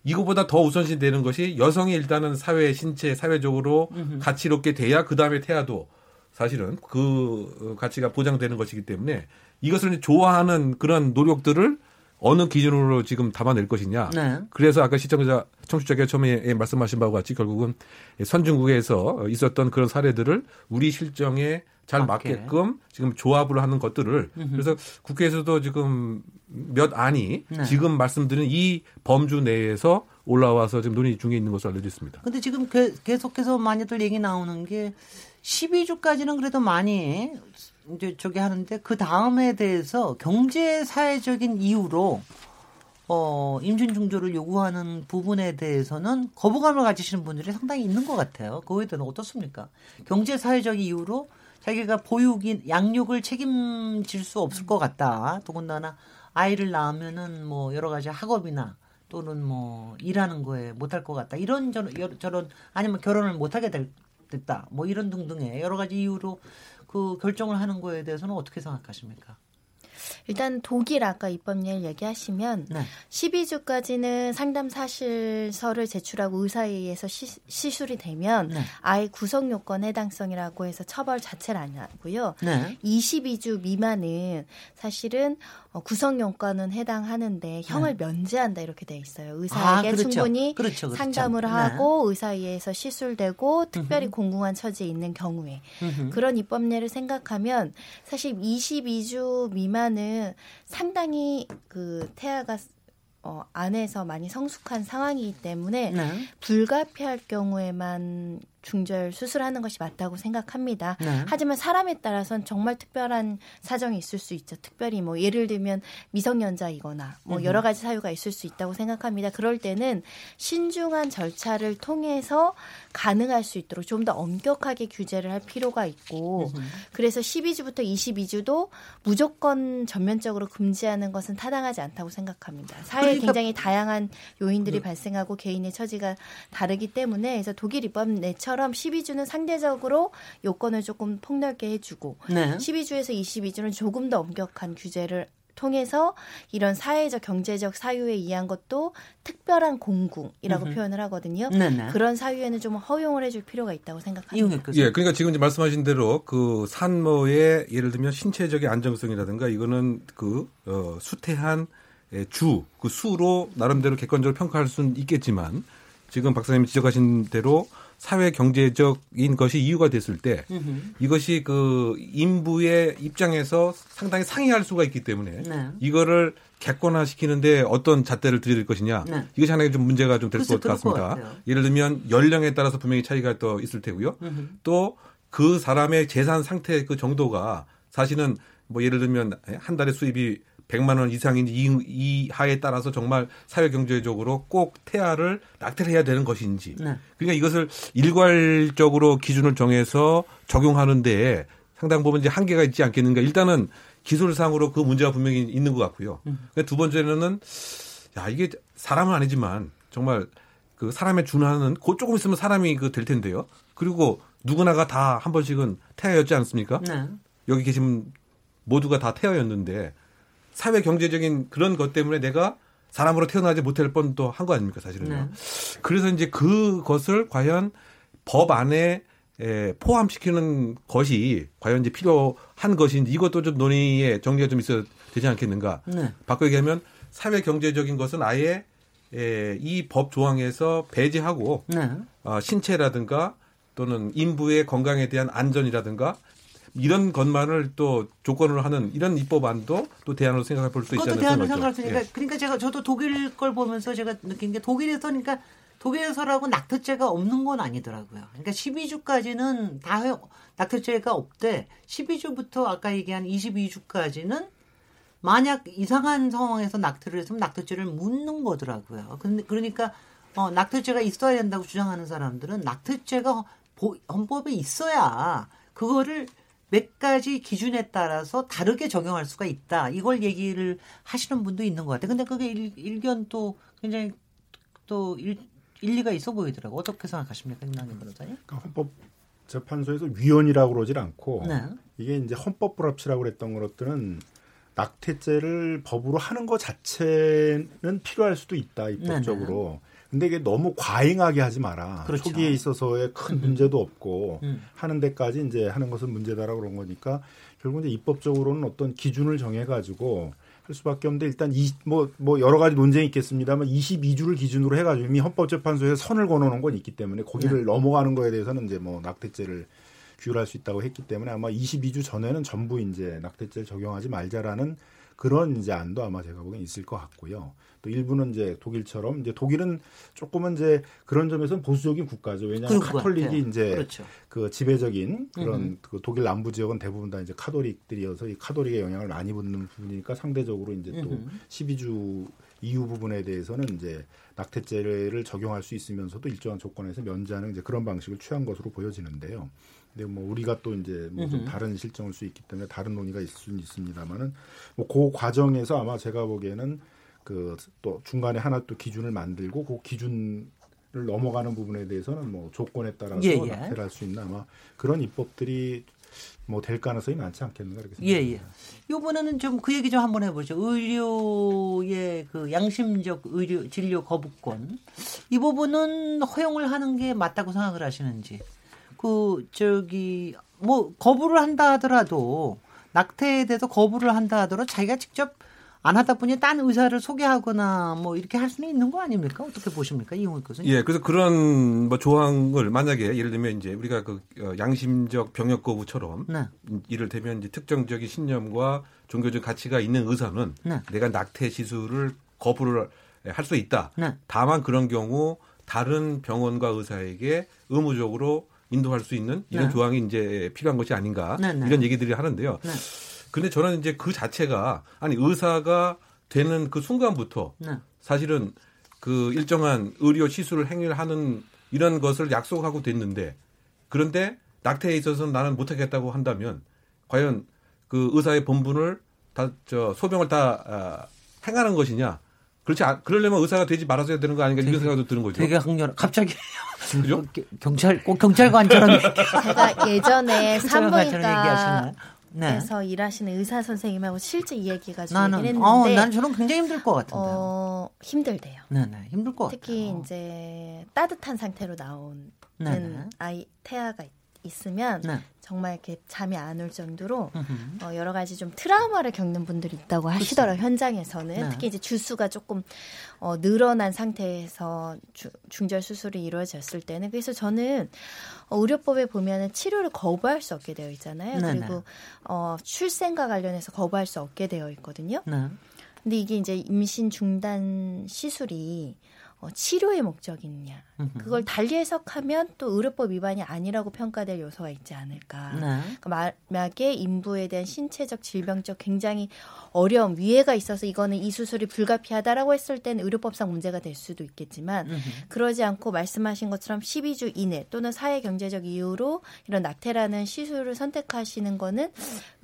이거보다 더 우선시 되는 것이 여성이 일단은 사회 신체 사회적으로 가치롭게 돼야 그 다음에 태아도 사실은 그 어, 가치가 보장되는 것이기 때문에 이것을 좋아하는 그런 노력들을 어느 기준으로 지금 담아낼 것이냐. 네. 그래서 아까 시청자 청취자가 처음에 예, 말씀하신 바와 같이 결국은 선진국에서 있었던 그런 사례들을 우리 실정에 잘 맞게. 맞게끔 지금 조합을 하는 것들을 그래서 국회에서도 지금 몇 안이 네. 지금 말씀드린 이 범주 내에서 올라와서 지금 논의 중에 있는 것으로 알려져 있습니다. 근데 지금 계속해서 많이들 얘기 나오는 게 12주까지는 그래도 많이 이제 저기 하는데 그 다음에 대해서 경제 사회적인 이유로 어, 임신 중조를 요구하는 부분에 대해서는 거부감을 가지시는 분들이 상당히 있는 것 같아요. 그거에 대해서는 어떻습니까? 경제 사회적 이유로 자기가 보육인 양육을 책임질 수 없을 것 같다. 더군다나 아이를 낳으면은 뭐 여러 가지 학업이나 또는 뭐 일하는 거에 못할 것 같다. 이런 저런, 저런 아니면 결혼을 못하게 될, 됐다. 뭐 이런 등등의 여러 가지 이유로 그 결정을 하는 거에 대해서는 어떻게 생각하십니까? 일단 독일 아까 입법 예를 얘기하시면 네. 12주까지는 상담 사실서를 제출하고 의사에 의해서 시, 시술이 되면 네. 아예 구성 요건 해당성이라고 해서 처벌 자체를 안 하고요. 네. 22주 미만은 사실은 어, 구성 요건은 해당하는데 형을 면제한다 이렇게 돼 있어요. 의사에게 아, 그렇죠. 충분히 그렇죠, 그렇죠. 상담을 네. 하고 의사에 의해서 시술되고 특별히 공공한 처지에 있는 경우에 음흠. 그런 입법례를 생각하면 사실 22주 미만은 상당히 그 태아가 어, 안에서 많이 성숙한 상황이기 때문에 네. 불가피할 경우에만 중절 수술하는 것이 맞다고 생각합니다. 네. 하지만 사람에 따라서는 정말 특별한 사정이 있을 수 있죠. 특별히 뭐 예를 들면 미성년자이거나 뭐 여러 가지 사유가 있을 수 있다고 생각합니다. 그럴 때는 신중한 절차를 통해서 가능할 수 있도록 좀 더 엄격하게 규제를 할 필요가 있고 그래서 12주부터 22주도 무조건 전면적으로 금지하는 것은 타당하지 않다고 생각합니다. 사회에 그러니까- 굉장히 다양한 요인들이 발생하고 개인의 처지가 다르기 때문에 그래서 독일 입법 내처 럼 12주는 상대적으로 요건을 조금 폭넓게 해주고 네. 12주에서 22주는 조금 더 엄격한 규제를 통해서 이런 사회적 경제적 사유에 의한 것도 특별한 공궁이라고 음흠. 표현을 하거든요. 네네. 그런 사유에는 좀 허용을 해줄 필요가 있다고 생각합니다. 예, 그러니까 지금 이제 말씀하신 대로 그 산모의 예를 들면 신체적인 안정성이라든가 이거는 그 어, 수태한 예, 주, 그 수로 나름대로 객관적으로 평가할 수는 있겠지만 지금 박사님이 지적하신 대로 사회 경제적인 것이 이유가 됐을 때 이것이 그 인부의 입장에서 상당히 상이할 수가 있기 때문에 네. 이거를 객관화 시키는데 어떤 잣대를 들일 것이냐 네. 이것이 하나의 좀 문제가 좀 될것것 같습니다. 같아요. 예를 들면 연령에 따라서 분명히 차이가 또 있을 테고요. 또 그 사람의 재산 상태 그 정도가 사실은 뭐 예를 들면 한 달에 수입이 100만 원 이상인지 이- 이 하에 따라서 정말 사회 경제적으로 꼭 태아를 낙태를 해야 되는 것인지 네. 그러니까 이것을 일괄적으로 기준을 정해서 적용하는데 상당 부분 이제 한계가 있지 않겠는가. 일단은 기술상으로 그 문제가 분명히 있는 것 같고요. 그두 번째는 야 이게 사람은 아니지만 정말 그 사람에 준하는 그 조금 있으면 사람이 그 될 텐데요. 그리고 누구나가 다 한 번씩은 태아였지 않습니까? 네. 여기 계신 모두가 다 태아였는데 사회 경제적인 그런 것 때문에 내가 사람으로 태어나지 못할 뻔도 한 거 아닙니까 사실은요. 네. 그래서 이제 그것을 과연 법 안에 에, 포함시키는 것이 과연 이제 필요한 것인지 이것도 좀 논의의 정리가 좀 있어야 되지 않겠는가. 네. 바꿔 얘기하면 사회 경제적인 것은 아예 이법 조항에서 배제하고 네. 어, 신체라든가 또는 인부의 건강에 대한 안전이라든가 이런 것만을 또 조건으로 하는 이런 입법안도 또 대안으로 생각해 볼 수 있지 그것도 않을까 대안을 생각하죠. 생각할 테니까 예. 그러니까 제가 저도 독일 걸 보면서 제가 느낀 게 독일에서 그러니까 독일에서라고 낙태죄가 없는 건 아니더라고요. 그러니까 12주까지는 다 낙태죄가 없대. 12주부터 아까 얘기한 22주까지는 만약 이상한 상황에서 낙태를 했으면 낙태죄를 묻는 거더라고요. 근데 그러니까 어, 낙태죄가 있어야 된다고 주장하는 사람들은 낙태죄가 보- 헌법에 있어야 그거를 몇 가지 기준에 따라서 다르게 적용할 수가 있다. 이걸 얘기를 하시는 분도 있는 것 같아요. 근데 그게 일, 일견 또 굉장히 또 일, 일리가 있어 보이더라고. 어떻게 생각하십니까, 김남현 변호사님? 그러니까 헌법 재판소에서 위헌이라고 그러질 않고 네. 이게 이제 헌법 불합치라고 그랬던 것들은 낙태죄를 법으로 하는 것 자체는 필요할 수도 있다 입법적으로. 근데 이게 너무 과잉하게 하지 마라. 그렇죠. 초기에 있어서의 큰 문제도 없고 음. 하는 데까지 이제 하는 것은 문제다라고 그런 거니까 결국 이제 입법적으로는 어떤 기준을 정해 가지고 할 수밖에 없는데 일단 뭐뭐 뭐 여러 가지 논쟁이 있겠습니다만 22주를 기준으로 해 가지고 이미 헌법재판소에 선을 걸어 놓은 건 있기 때문에 거기를 넘어가는 거에 대해서는 이제 뭐 낙태죄를 규율할 수 있다고 했기 때문에 아마 22주 전에는 전부 이제 낙태죄를 적용하지 말자라는 그런 이제 안도 아마 제가 보기엔 있을 것 같고요. 또 일부는 이제 독일처럼 이제 독일은 조금은 이제 그런 점에서는 보수적인 국가죠. 왜냐하면 카톨릭이. 이제 그렇죠. 그 지배적인 그런 음흠. 그 독일 남부 지역은 대부분 다 이제 카톨릭들이어서 이 카톨릭의 영향을 많이 받는 부분이니까 상대적으로 이제 또 음흠. 12주 이후 부분에 대해서는 이제 낙태죄를 적용할 수 있으면서도 일정한 조건에서 면제하는 이제 그런 방식을 취한 것으로 보여지는데요. 근데 뭐 우리가 또 이제 뭐 좀. 다른 실정일 수 있기 때문에 다른 논의가 있을 수는 있습니다만은 뭐 그 과정에서 아마 제가 보기에는 그 또 중간에 하나 또 기준을 만들고 그 기준을 넘어가는 부분에 대해서는 뭐 조건에 따라서 예, 예. 낙태를 할 수 있는 아마 그런 입법들이 뭐 될 가능성이 많지 않겠는가 이렇게 예, 생각합니다. 예. 이번에는 좀 그 얘기 좀 한번 해보죠. 의료의 그 양심적 의료 진료 거부권 이 부분은 허용을 하는 게 맞다고 생각을 하시는지 그 저기 뭐 거부를 한다 하더라도 낙태에 대해서 거부를 한다 하더라도 자기가 직접 안 하다 보니 딴 의사를 소개하거나 뭐 이렇게 할 수는 있는 거 아닙니까? 어떻게 보십니까, 이용훈 교수님? 예, 그래서 그런 뭐 조항을 만약에 예를 들면 이제 우리가 그 어, 양심적 병역 거부처럼 네. 이를테면 이제 특정적인 신념과 종교적 가치가 있는 의사는 네. 내가 낙태 시술을 거부를 할 수 있다. 네. 다만 그런 경우 다른 병원과 의사에게 의무적으로 인도할 수 있는 이런 네. 조항이 이제 필요한 것이 아닌가 네, 네. 이런 얘기들이 하는데요. 네. 근데 저는 이제 그 자체가 아니 의사가 되는 그 순간부터 네. 사실은 그 일정한 의료 시술을 행위를 하는 이런 것을 약속하고 됐는데 그런데 낙태에 있어서는 나는 못하겠다고 한다면 과연 그 의사의 본분을 다 저 소병을 다 아, 행하는 것이냐 그렇지 않, 그러려면 의사가 되지 말아서 해야 되는 거 아닌가 이런 생각도 드는 거죠. 되게 강렬. 갑자기 그죠? [LAUGHS] 경찰 꼭 경찰관처럼 얘기- 제가 예전에? [LAUGHS] 산부인과 에서 네. 일하시는 의사 선생님하고 실제 이 얘기가 좀 나는 있긴 어, 했는데 난 저는 굉장히 힘들 것 같은데. 어, 힘들대요. 네 네 힘들 것 특히 같아요. 이제 따뜻한 상태로 나오는 네네. 아이 태아가 있- 있으면 네. 정말 이렇게 잠이 안 올 정도로. 어, 여러 가지 좀 트라우마를 겪는 분들이 있다고 하시더라고요 현장에서는 네. 특히 이제 주수가 조금 어, 늘어난 상태에서 주, 중절 수술이 이루어졌을 때는 그래서 저는 어, 의료법에 보면은 치료를 거부할 수 없게 되어 있잖아요 네네. 그리고 어, 출생과 관련해서 거부할 수 없게 되어 있거든요 네. 근데 이게 이제 임신 중단 시술이 어, 치료의 목적이냐 음흠. 그걸 달리 해석하면 또 의료법 위반이 아니라고 평가될 요소가 있지 않을까. 네. 그러니까 만약에 인부에 대한 신체적 질병적 굉장히 어려움 위해가 있어서 이거는 이 수술이 불가피하다라고 했을 때는 의료법상 문제가 될 수도 있겠지만 음흠. 그러지 않고 말씀하신 것처럼 12주 이내 또는 사회 경제적 이유로 이런 낙태라는 시술을 선택하시는 거는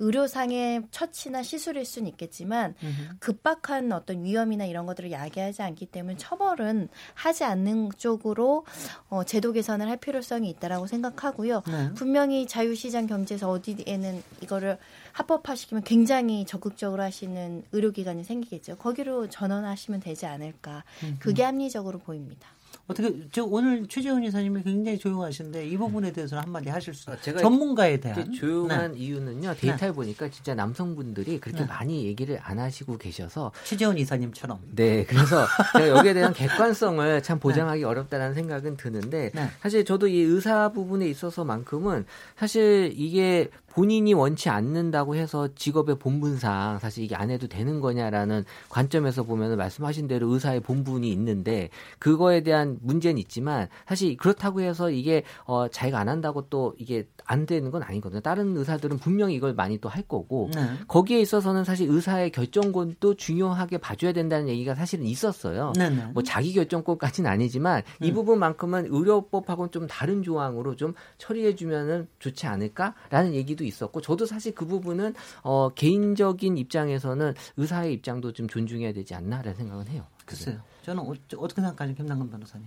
의료상의 처치나 시술일 수는 있겠지만. 급박한 어떤 위험이나 이런 것들을 야기하지 않기 때문에 처벌은 하지 않는 쪽으로 어, 제도 개선을 할 필요성이 있다라고 생각하고요. 네. 분명히 자유시장 경제에서 어디에는 이거를 합법화시키면 굉장히 적극적으로 하시는 의료기관이 생기겠죠. 거기로 전원하시면 되지 않을까. 그게 합리적으로 보입니다. 어떻게 저 오늘 최재훈 이사님이 굉장히 조용하신데 이 부분에 대해서는 한마디 하실 수 아, 제가 전문가에 대한 조용한 네. 이유는요 데이터를 보니까 진짜 남성분들이 그렇게 네. 많이 얘기를 안 하시고 계셔서 최재훈 이사님처럼 네 그래서 제가 여기에 대한 [LAUGHS] 객관성을 참 보장하기 어렵다는 생각은 드는데 네. 사실 저도 이 의사 부분에 있어서만큼은 사실 이게 본인이 원치 않는다고 해서 직업의 본분상 사실 이게 안 해도 되는 거냐라는 관점에서 보면 말씀하신 대로 의사의 본분이 있는데 그거에 대한 문제는 있지만 사실 그렇다고 해서 이게 어 자기가 안 한다고 또 이게 안 되는 건 아니거든요. 다른 의사들은 분명히 이걸 많이 또 할 거고 네. 거기에 있어서는 사실 의사의 결정권도 중요하게 봐줘야 된다는 얘기가 사실은 있었어요. 네, 네. 뭐 자기 결정권까지는 아니지만 이 음. 부분만큼은 의료법하고는 좀 다른 조항으로 좀 처리해 주면은 좋지 않을까라는 얘기도 있었고 저도 사실 그 부분은 어 개인적인 입장에서는 의사의 입장도 좀 존중해야 되지 않나라는 생각은 해요. 글쎄요. 저는 어, 어떻게 생각하세요, 김남근 변호사님?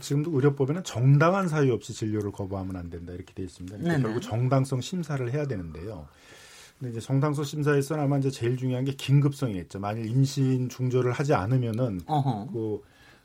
지금도 의료법에는 정당한 사유 없이 진료를 거부하면 안 된다 이렇게 돼 있습니다. 그러니까. 결국 정당성 심사를 해야 되는데요. 근데 이제 정당성 심사에서는 아마 이제 제일 중요한 게 긴급성이겠죠. 만일 임신 중절을 하지 않으면은 어허. 그,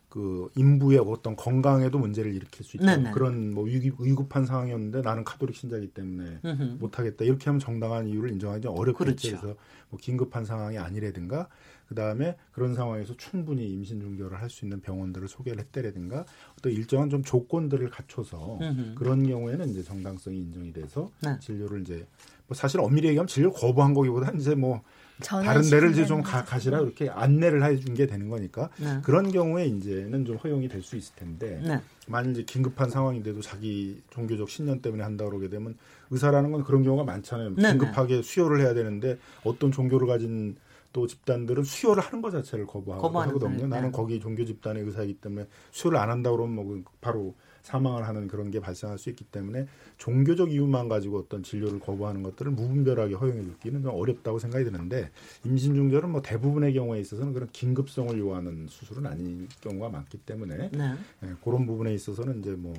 그 인부의 어떤 건강에도 문제를 일으킬 수. 네네. 그런 뭐 위기, 의급한 상황이었는데 나는 카톨릭 신자이기 때문에. 못하겠다 이렇게 하면 정당한 이유를 인정하기 좀 어렵겠죠. 그렇죠. 그래서 뭐 긴급한 상황이 아니라든가 그 다음에 그런 상황에서 충분히 임신 중절을 할수 있는 병원들을 소개를 했다라든가 어떤 일정한 좀 조건들을 갖춰서 음흠. 그런 경우에는 이제 정당성이 인정이 돼서 네. 진료를 이제 뭐 사실 엄밀히 얘기하면 진료 거부한 거기보다 이제 뭐 다른 데를 이제 좀 가, 거죠. 가시라 이렇게 안내를 해준 게 되는 거니까 네. 그런 경우에 이제는 좀 허용이 될 수 있을 텐데 네. 만일 이제 긴급한 상황인데도 자기 종교적 신념 때문에 한다 그러게 되면 의사라는 건 그런 경우가 많잖아요. 네, 긴급하게 수혈을 해야 되는데 어떤 종교를 가진 또 집단들은 수혈을 하는 것 자체를 거부하고 하거든요. 나는 네. 거기 종교 집단의 의사이기 때문에 수혈을 안 한다 그러면 뭐 바로 사망을 하는 그런 게 발생할 수 있기 때문에 종교적 이유만 가지고 어떤 진료를 거부하는 것들을 무분별하게 허용해 주기는 좀 어렵다고 생각이 드는데 임신 중절은 뭐 대부분의 경우에 있어서는 그런 긴급성을 요하는 수술은 아닌 경우가 많기 때문에 네. 예, 그런 부분에 있어서는 이제 뭐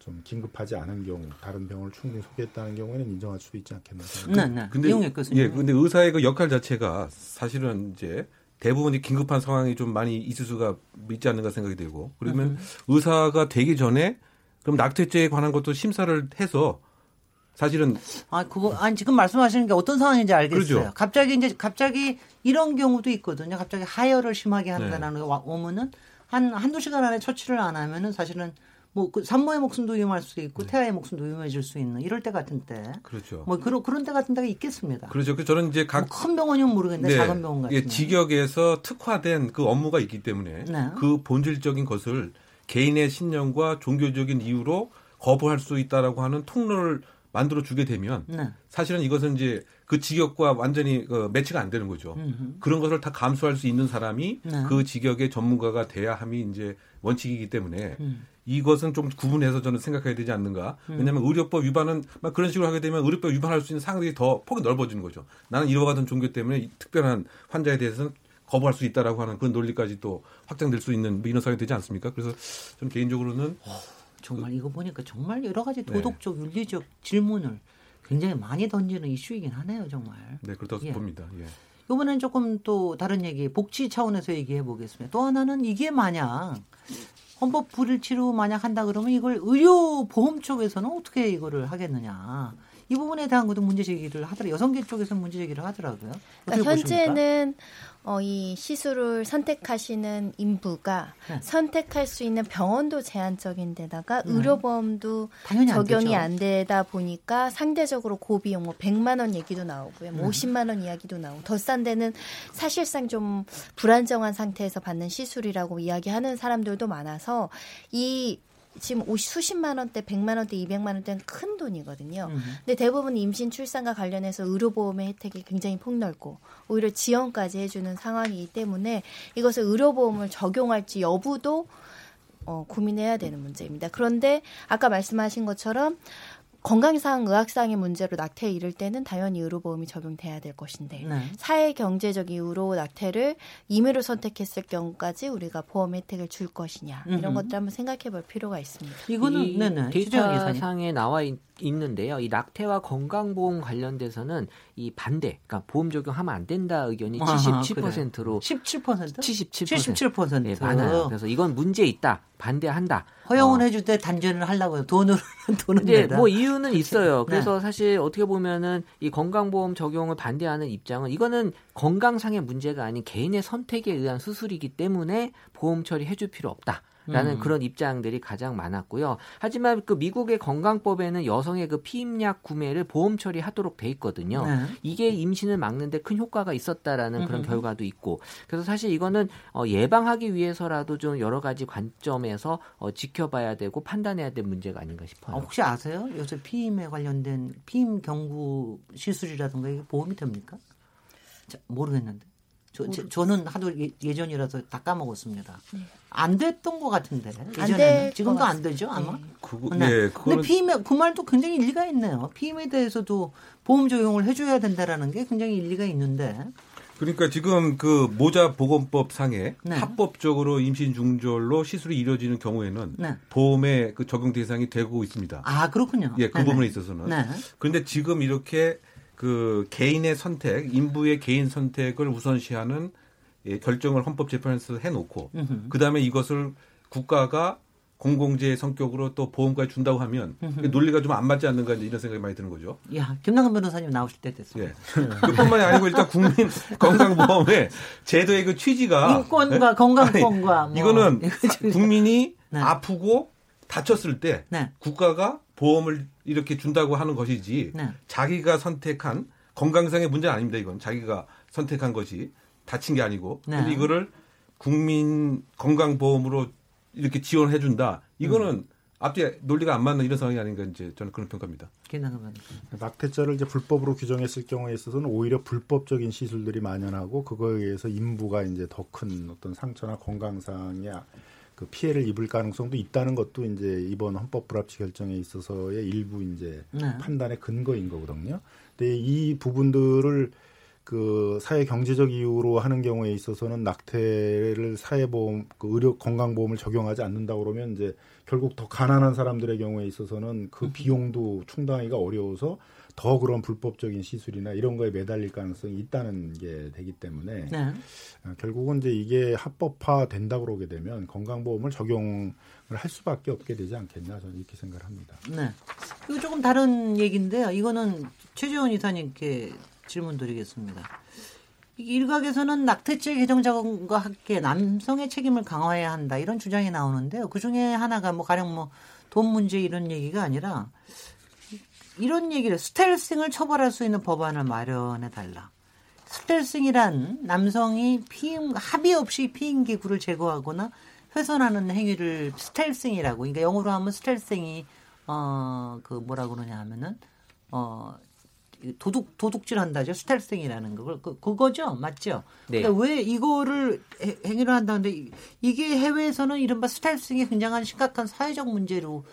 좀 긴급하지 않은 경우 다른 병원을 충분히 소개했다는 경우에는 인정할 수도 있지 않겠나 생각합니다. 네, 네. 근데 교수님. 예, 근데 의사의 그 역할 자체가 사실은 이제 대부분 이 긴급한 상황이 좀 많이 있을 수가 있지 않는가 생각이 들고 그러면 의사가 되기 전에 그럼 낙태죄에 관한 것도 심사를 해서 사실은 아, 그거, 아니, 지금 말씀하시는 게 어떤 상황인지 알겠어요. 그러죠. 갑자기 이제, 갑자기 이런 경우도 있거든요. 갑자기 하혈을 심하게 네. 한다는 거 오면은 한, 한두 시간 안에 처치를 안 하면은 사실은 뭐, 그 산모의 목숨도 위험할 수도 있고, 태아의 목숨도 위험해질 수 있는 이럴 때 같은 때. 그렇죠. 뭐, 그런, 그런 때 같은 때가 있겠습니다. 그렇죠. 그 저는 이제 각뭐큰 병원이면 모르겠는데, 작은 병원 같은 예, 직역에서 특화된 그 업무가 있기 때문에 네. 그 본질적인 것을 개인의 신념과 종교적인 이유로 거부할 수 있다라고 하는 통로를 만들어 주게 되면 네. 사실은 이것은 이제 그 직역과 완전히 그 매치가 안 되는 거죠. 음흠. 그런 것을 다 감수할 수 있는 사람이 네. 그 직역의 전문가가 돼야 함이 이제 원칙이기 때문에 음. 이것은 좀 구분해서 저는 생각해야 되지 않는가. 왜냐하면 의료법 위반은 막 그런 식으로 하게 되면 의료법 위반할 수 있는 상황들이 더 폭이 넓어지는 거죠. 나는 이와 같은 종교 때문에 이 특별한 환자에 대해서는 거부할 수 있다라고 하는 그런 논리까지 또 확장될 수 있는 뭐 이런 상황이 되지 않습니까? 그래서 저는 개인적으로는 정말 이거 보니까 정말 여러 가지 네. 도덕적, 윤리적 질문을 굉장히 많이 던지는 이슈이긴 하네요, 정말. 네 그렇다고 예. 봅니다. 예. 이번엔 조금 또 다른 얘기, 복지 차원에서 얘기해 보겠습니다. 또 하나는 이게 만약 헌법 불일치로 만약 한다 그러면 이걸 의료 보험 쪽에서는 어떻게 이거를 하겠느냐. 이 부분에 대한 것도 문제 제기를 하더라. 여성계 쪽에서 문제 제기를 하더라고요. 그러니까 현재는 어, 이 시술을 선택하시는 인부가 네. 선택할 수 있는 병원도 제한적인 데다가 네. 의료보험도 당연히 안 적용이 되죠. 안 되다 보니까 상대적으로 고비용 뭐 100만 원 얘기도 나오고요. 뭐 네. 50만 원 이야기도 나오고 더 싼 데는 사실상 좀 불안정한 상태에서 받는 시술이라고 이야기하는 사람들도 많아서 이 지금 50, 수십만 원대, 100만 원대, 200만 원대는 큰 돈이거든요. 음. 근데 대부분 임신 출산과 관련해서 의료보험의 혜택이 굉장히 폭넓고 오히려 지원까지 해주는 상황이기 때문에 이것을 의료보험을 적용할지 여부도 어, 고민해야 되는 문제입니다. 그런데 아까 말씀하신 것처럼 건강상 의학상의 문제로 낙태에 이를 때는 당연히 의료보험이 적용돼야 될 것인데 네. 사회 경제적 이유로 낙태를 임의로 선택했을 경우까지 우리가 보험 혜택을 줄 것이냐 이런. 것들 한번 생각해 볼 필요가 있습니다. 이거는 이 네네. 데이터상에 나와 있, 는데요 이 낙태와 건강보험 관련돼서는 이 반대, 그러니까 보험 적용하면 안 된다 의견이 아하, 77%로 17%? 77%. 77%. 네, 많아요. 그래서 이건 문제 있다, 반대한다. 허용을 어, 해줄 때 단전을 하려고요. 돈으로 이제 [LAUGHS] 내라. 뭐 이유는 있어요. 네. 그래서 사실 어떻게 보면은 이 건강보험 적용을 반대하는 입장은 이거는 건강상의 문제가 아닌 개인의 선택에 의한 수술이기 때문에 보험 처리해줄 필요 없다. 라는 음. 그런 입장들이 가장 많았고요. 하지만 그 미국의 건강법에는 여성의 그 피임약 구매를 보험 처리하도록 돼 있거든요. 네. 이게 임신을 막는데 큰 효과가 있었다라는 그런 음흠. 결과도 있고. 그래서 사실 이거는 어, 예방하기 위해서라도 좀 여러 가지 관점에서 어, 지켜봐야 되고 판단해야 될 문제가 아닌가 싶어요. 아, 혹시 아세요? 요새 피임에 관련된 피임 경구 시술이라든가 이게 보험이 됩니까? 자, 모르겠는데. 저, 제- 저는 하도 예, 예전이라서 다 까먹었습니다. 안 됐던 것 같은데. 예전에는. 될 지금도 것안 되죠, 아마? 그거, 네. 네, 근데 그거는 피임에 그 말도 굉장히 일리가 있네요. 피임에 대해서도 보험 적용을 해줘야 된다라는 게 굉장히 일리가 있는데. 그러니까 지금 그 모자 보건법 상에 네. 합법적으로 임신 중절로 시술이 이루어지는 경우에는 네. 보험의 그 적용 대상이 되고 있습니다. 아 그렇군요. 예, 그 네네. 부분에 있어서는. 네. 그런데 지금 이렇게 그 개인의 선택, 인부의 개인 선택을 우선시하는 예, 결정을 헌법재판에서 해놓고. 그 다음에 이것을 국가가 공공재 성격으로 또 보험까지 준다고 하면 음흠. 논리가 좀 안 맞지 않는가 이런 생각이 많이 드는 거죠. 야 김남근 변호사님 나오실 때 됐어요. 예. [LAUGHS] 그뿐만이 아니고 일단 국민 건강보험의 제도의 그 취지가 인권과 예? 건강권과 아니, 뭐. 이거는 [LAUGHS] 국민이 네. 아프고 다쳤을 때 네. 국가가 보험을 이렇게 준다고 하는 것이지 네. 자기가 선택한 건강상의 문제는 아닙니다. 이건 자기가 선택한 것이 다친 게 아니고 네. 근데 이거를 국민 건강보험으로 이렇게 지원해 준다. 이거는 음. 앞뒤에 논리가 안 맞는 이런 상황이 아닌가 이제 저는 그런 평가입니다. 낙태죄를 이제 불법으로 규정했을 경우에 있어서는 오히려 불법적인 시술들이 만연하고 그거에 의해서 인부가 이제 더 큰 어떤 상처나 건강상의 그 피해를 입을 가능성도 있다는 것도 이제 이번 헌법 불합치 결정에 있어서의 일부 이제 네. 판단의 근거인 거거든요. 근데 이 부분들을 그 사회 경제적 이유로 하는 경우에 있어서는 낙태를 사회보험, 그 의료 건강보험을 적용하지 않는다 그러면 이제 결국 더 가난한 사람들의 경우에 있어서는 그 비용도 충당하기가 어려워서 더 그런 불법적인 시술이나 이런 거에 매달릴 가능성이 있다는 게 되기 때문에 네. 어, 결국은 이제 이게 합법화 된다 그러게 되면 건강보험을 적용을 할 수밖에 없게 되지 않겠나 저는 이렇게 생각을 합니다. 네. 이거 조금 다른 얘기인데요. 이거는 최재원 이사님께 질문 드리겠습니다. 이 일각에서는 낙태죄 개정 작업과 함께 남성의 책임을 강화해야 한다 이런 주장이 나오는데요. 그 중에 하나가 뭐 가령 뭐 돈 문제 이런 얘기가 아니라 이런 얘기를 stealthing을 처벌할 수 있는 법안을 마련해 달라. stealthing이란 남성이 피임 합의 없이 피임 기구를 제거하거나 훼손하는 행위를 stealthing이라고. 그러니까 영어로 하면 stealthing이 어 그 뭐라 그러냐 하면은 어 도둑 도둑질 한다죠. stealthing이라는 거. 그, 그거죠. 맞죠? 네. 그러니까 왜 이거를 해- 행위를 한다는데 이- 이게 해외에서는 이른바 스텔싱이 굉장한 심각한 사회적 문제로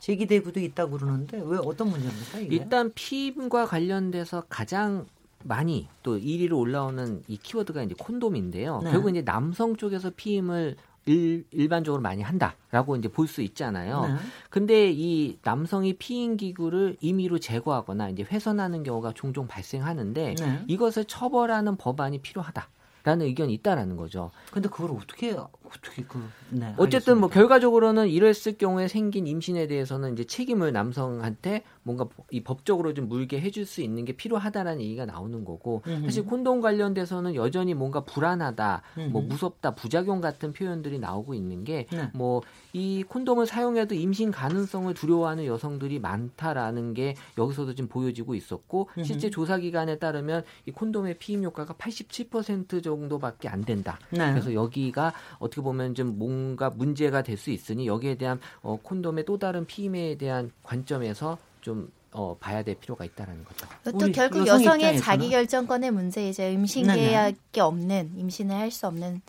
제기되고도 있다고 그러는데 왜 어떤 문제입니까? 이게? 일단 피임과 관련돼서 가장 많이 또 1위로 올라오는 이 키워드가 이제 콘돔인데요. 네. 결국 이제 남성 쪽에서 피임을 일, 일반적으로 많이 한다라고 이제 볼 수 있잖아요. 네. 근데 이 남성이 피임 기구를 임의로 제거하거나 이제 훼손하는 경우가 종종 발생하는데 네. 이것을 처벌하는 법안이 필요하다 라는 의견이 있다라는 거죠. 근데 그걸 어떻게 어떻게 그 네, 어쨌든 뭐 알겠습니다. 결과적으로는 이랬을 경우에 생긴 임신에 대해서는 이제 책임을 남성한테 뭔가 이 법적으로 좀 물게 해줄 수 있는 게 필요하다라는 얘기가 나오는 거고 음흠. 사실 콘돔 관련돼서는 여전히 뭔가 불안하다, 뭐 음흠. 무섭다, 부작용 같은 표현들이 나오고 있는 게 네. 뭐이 콘돔을 사용해도 임신 가능성을 두려워하는 여성들이 많다라는 게 여기서도 지금 보여지고 있었고 음흠. 실제 조사 기관에 따르면 이 콘돔의 피임 효과가 87% 정도밖에 안 된다. 네. 그래서 여기가 어떻게 보면 좀 뭔가 문제가 될 수 있으니 여기에 대한 어, 콘돔의 또 다른 피임에 대한 관점에서 좀 어, 봐야 될 필요가 있다라는 거죠. 또 결국 여성 여성의? 자기 결정권의 문제 이제 임신. 계약이 없는 임신을 할 수 없는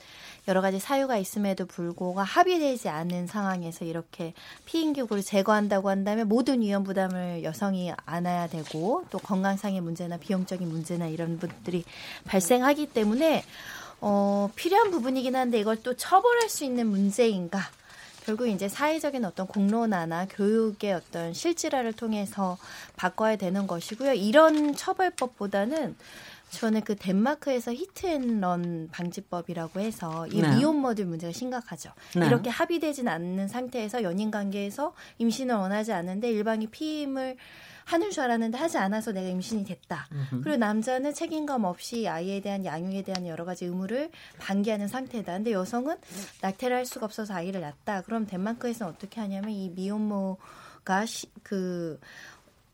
여러 가지 사유가 있음에도 불구하고 합의되지 않은 상황에서 이렇게 피임기구를 제거한다고 한다면 모든 위험 부담을 여성이 안아야 되고 또 건강상의 문제나 비용적인 문제나 이런 분들이 발생하기 때문에 어, 필요한 부분이긴 한데 이걸 또 처벌할 수 있는 문제인가? 결국 이제 사회적인 어떤 공론화나 교육의 어떤 실질화를 통해서 바꿔야 되는 것이고요. 이런 처벌법보다는 저는 그 덴마크에서 히트앤런 방지법이라고 해서 이 네. 미혼모들 문제가 심각하죠. 네. 이렇게 합의되진 않는 상태에서 연인 관계에서 임신을 원하지 않는데 일방이 피임을 하는 줄 알았는데 하지 않아서 내가 임신이 됐다. 그리고 남자는 책임감 없이 아이에 대한 양육에 대한 여러 가지 의무를 방기하는 상태다. 근데 여성은 낙태를 할 수가 없어서 아이를 낳았다. 그럼 덴마크에서는 어떻게 하냐면 이 미혼모가 시, 그,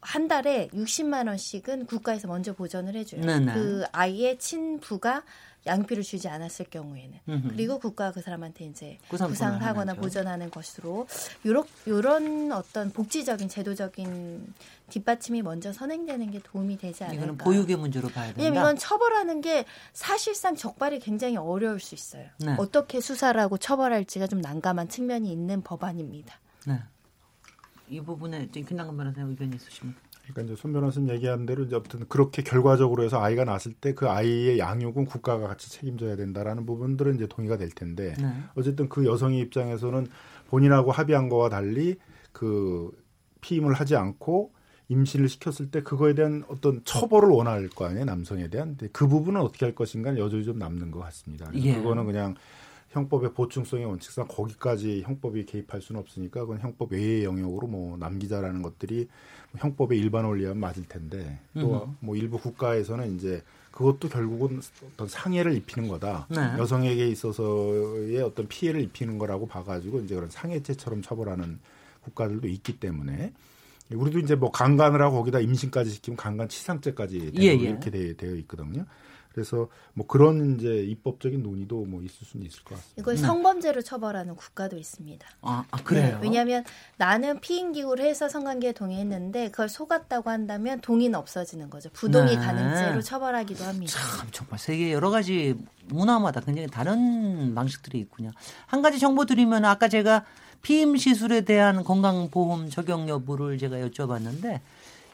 한 달에 60만 원씩은 국가에서 먼저 보전을 해줘요. 네네. 그 아이의 친부가 양육비를 주지 않았을 경우에는 음흠. 그리고 국가가 그 사람한테 이제 구상권을 구상을 하거나 하나죠. 보전하는 것으로 요런 요런 어떤 복지적인 제도적인 뒷받침이 먼저 선행되는 게 도움이 되지 않을까. 이거는 보육의 문제로 봐야 된다. 왜냐면 이건 처벌하는 게 사실상 적발이 굉장히 어려울 수 있어요. 네. 어떻게 수사를 하고 처벌할지가 좀 난감한 측면이 있는 법안입니다. 네. 이 부분에 김남근 변호사님 의견이 있으십니까? 그러니까 이제 손 변호사님 얘기한 대로 이제 아무튼 그렇게 결과적으로 해서 아이가 낳았을 때 그 아이의 양육은 국가가 같이 책임져야 된다라는 부분들은 이제 동의가 될 텐데 네. 어쨌든 그 여성의 입장에서는 본인하고 합의한 거와 달리 그 피임을 하지 않고 임신을 시켰을 때 그거에 대한 어떤 처벌을 원할 거 아니에요 남성에 대한 그 부분은 어떻게 할 것인가 여전히 좀 남는 것 같습니다. 예. 그거는 그냥 형법의 보충성의 원칙상 거기까지 형법이 개입할 수는 없으니까 그건 형법 외의 영역으로 뭐 남기자라는 것들이 형법의 일반 원리와 맞을 텐데 또 뭐 일부 국가에서는 이제 그것도 결국은 어떤 상해를 입히는 거다. 네. 여성에게 있어서의 어떤 피해를 입히는 거라고 봐가지고 이제 그런 상해죄처럼 처벌하는 국가들도 있기 때문에 우리도 이제 뭐 강간을 하고 거기다 임신까지 시키면 강간 치상죄까지 예, 예. 이렇게 되, 되어 있거든요. 그래서 뭐 그런 이제 입법적인 논의도 뭐 있을 수는 있을 것 같습니다. 이걸 성범죄로 처벌하는 국가도 있습니다. 아, 아, 그래요? 네, 왜냐하면 나는 피임 기구를 해서 성관계에 동의했는데 그걸 속았다고 한다면 동의는 없어지는 거죠. 부동의 네. 가능죄로 처벌하기도 합니다. 참 정말 세계 여러 가지 문화마다 굉장히 다른 방식들이 있군요. 한 가지 정보 드리면 아까 제가 피임 시술에 대한 건강보험 적용 여부를 제가 여쭤봤는데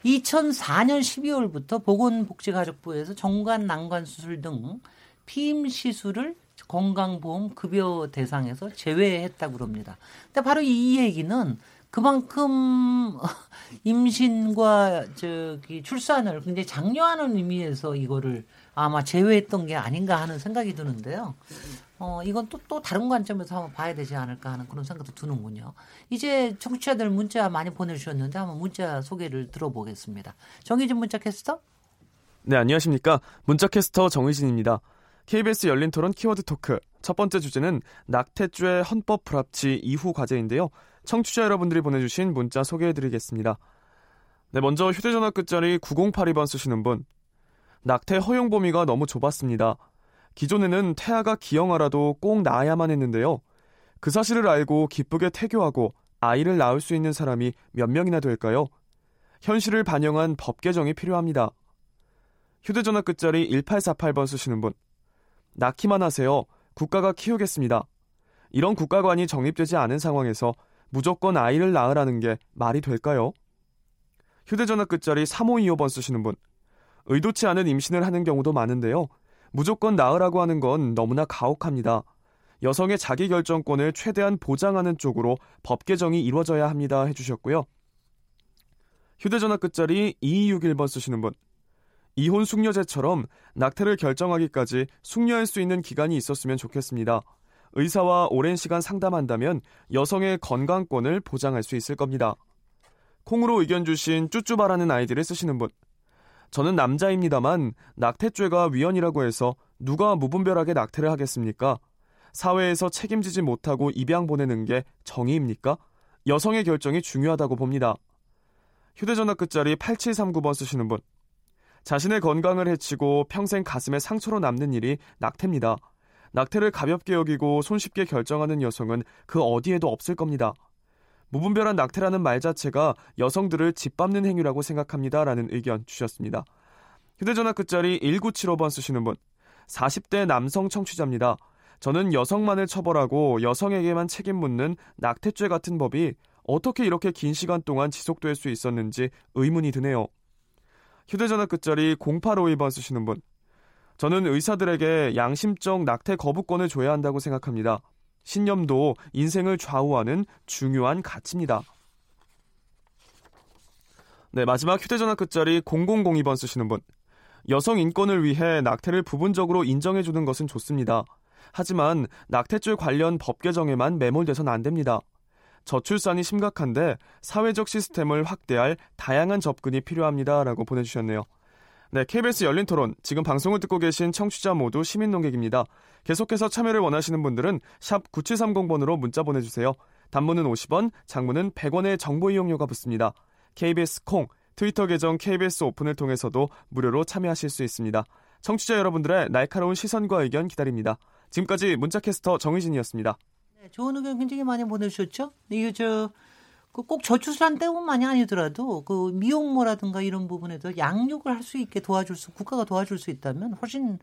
2004년 12월부터 보건복지가족부에서 정관 난관 수술 등 피임 시술을 건강보험 급여 대상에서 제외했다고 그럽니다. 근데 바로 이 얘기는 그만큼 [LAUGHS] 임신과 저기 출산을 굉장히 장려하는 의미에서 이거를 아마 제외했던 게 아닌가 하는 생각이 드는데요. 어, 이건 또, 또 다른 관점에서 한번 봐야 되지 않을까 하는 그런 생각도 드는군요. 이제 청취자들 문자 많이 보내주셨는데 한번 문자 소개를 들어보겠습니다. 정희진 문자 캐스터? 네, 안녕하십니까. 문자캐스터 정의진입니다. KBS 열린 토론 키워드 토크. 첫 번째 주제는 낙태죄 헌법 불합치 이후 과제인데요. 청취자 여러분들이 보내주신 문자 소개해드리겠습니다. 네, 먼저 휴대전화 끝자리 9082번 쓰시는 분. 낙태 허용 범위가 너무 좁았습니다. 기존에는 태아가 기형아라도 꼭 낳아야만 했는데요. 그 사실을 알고 기쁘게 태교하고 아이를 낳을 수 있는 사람이 몇 명이나 될까요? 현실을 반영한 법 개정이 필요합니다. 휴대전화 끝자리 1848번 쓰시는 분. 낳기만 하세요. 국가가 키우겠습니다. 이런 국가관이 정립되지 않은 상황에서 무조건 아이를 낳으라는 게 말이 될까요? 휴대전화 끝자리 3525번 쓰시는 분. 의도치 않은 임신을 하는 경우도 많은데요. 무조건 낳으라고 하는 건 너무나 가혹합니다. 여성의 자기결정권을 최대한 보장하는 쪽으로 법 개정이 이루어져야 합니다. 해주셨고요. 휴대전화 끝자리 2261번 쓰시는 분. 이혼 숙려제처럼 낙태를 결정하기까지 숙려할 수 있는 기간이 있었으면 좋겠습니다. 의사와 오랜 시간 상담한다면 여성의 건강권을 보장할 수 있을 겁니다. 콩으로 의견 주신 쭈쭈바라는 아이디를 쓰시는 분. 저는 남자입니다만 낙태죄가 위헌이라고 해서 누가 무분별하게 낙태를 하겠습니까? 사회에서 책임지지 못하고 입양 보내는 게 정의입니까? 여성의 결정이 중요하다고 봅니다. 휴대전화 끝자리 8739번 쓰시는 분. 자신의 건강을 해치고 평생 가슴에 상처로 남는 일이 낙태입니다. 낙태를 가볍게 여기고 손쉽게 결정하는 여성은 그 어디에도 없을 겁니다. 무분별한 낙태라는 말 자체가 여성들을 짓밟는 행위라고 생각합니다. 라는 의견 주셨습니다. 휴대전화 끝자리 1975번 쓰시는 분. 40대 남성 청취자입니다. 저는 여성만을 처벌하고 여성에게만 책임 묻는 낙태죄 같은 법이 어떻게 이렇게 긴 시간 동안 지속될 수 있었는지 의문이 드네요. 휴대전화 끝자리 0852번 쓰시는 분. 저는 의사들에게 양심적 낙태 거부권을 줘야 한다고 생각합니다. 신념도 인생을 좌우하는 중요한 가치입니다. 네, 마지막 휴대전화 끝자리 0002번 쓰시는 분. 여성 인권을 위해 낙태를 부분적으로 인정해주는 것은 좋습니다. 하지만 낙태죄 관련 법 개정에만 매몰돼서는 안 됩니다. 저출산이 심각한데 사회적 시스템을 확대할 다양한 접근이 필요합니다 라고 보내주셨네요. 네, KBS 열린 토론. 지금 방송을 듣고 계신 청취자 모두 시민 농객입니다. 계속해서 참여를 원하시는 분들은 샵 9730번으로 문자 보내주세요. 단문은 50원, 장문은 100원의 정보 이용료가 붙습니다. KBS 콩, 트위터 계정 KBS 오픈을 통해서도 무료로 참여하실 수 있습니다. 청취자 여러분들의 날카로운 시선과 의견 기다립니다. 지금까지 문자캐스터 정의진이었습니다. 네, 좋은 의견 굉장히 많이 보내주셨죠? 이게 저, 그 꼭 저출산 때문만이 아니더라도 그 미혼모라든가 이런 부분에도 양육을 할 수 있게 도와줄 수, 국가가 도와줄 수 있다면 훨씬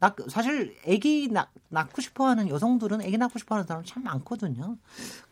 낳, 사실 아기 낳, 낳고 싶어하는 여성들은 아기 낳고 싶어하는 사람 참 많거든요.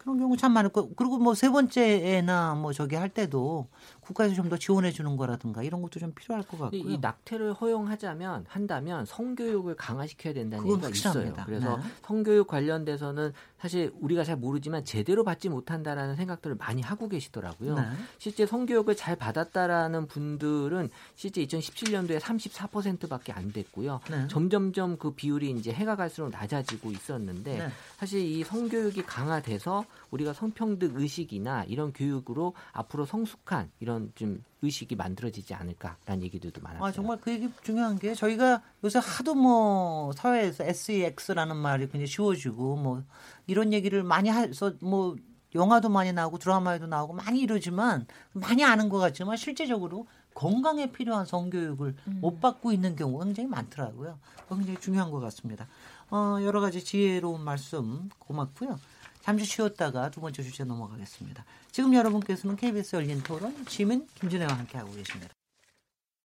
그런 경우 참 많고 그리고 뭐 세 번째 애나 뭐 저기 할 때도 국가에서 좀 더 지원해 주는 거라든가 이런 것도 좀 필요할 것 같고요. 이 낙태를 허용하자면 한다면 성교육을 강화시켜야 된다는 얘기가 확실합니다. 있어요. 그래서 네. 성교육 관련돼서는 사실 우리가 잘 모르지만 제대로 받지 못한다라는 생각들을 많이 하고 계시더라고요. 네. 실제 성교육을 잘 받았다라는 분들은 실제 2017년도에 34%밖에 안 됐고요. 네. 점점점 그 비율이 이제 해가 갈수록 낮아지고 있었는데 네. 사실 이 성교육이 강화돼서 우리가 성평등 의식이나 이런 교육으로 앞으로 성숙한 이런 좀 의식이 만들어지지 않을까라는 얘기들도 많았어요. 아, 정말 그 얘기 중요한 게 저희가 요새 하도 뭐 사회에서 SEX라는 말이 굉장히 쉬워지고 뭐 이런 얘기를 많이 해서 뭐 영화도 많이 나오고 드라마에도 나오고 많이 이러지만 많이 아는 것 같지만 실제적으로 건강에 필요한 성교육을 못 받고 있는 경우가 굉장히 많더라고요. 굉장히 중요한 것 같습니다. 어, 여러 가지 지혜로운 말씀 고맙고요. 잠시 쉬었다가 두 번째 주제 넘어가겠습니다. 지금 여러분께서는 KBS 열린 토론 지민 김진애와 함께하고 계십니다.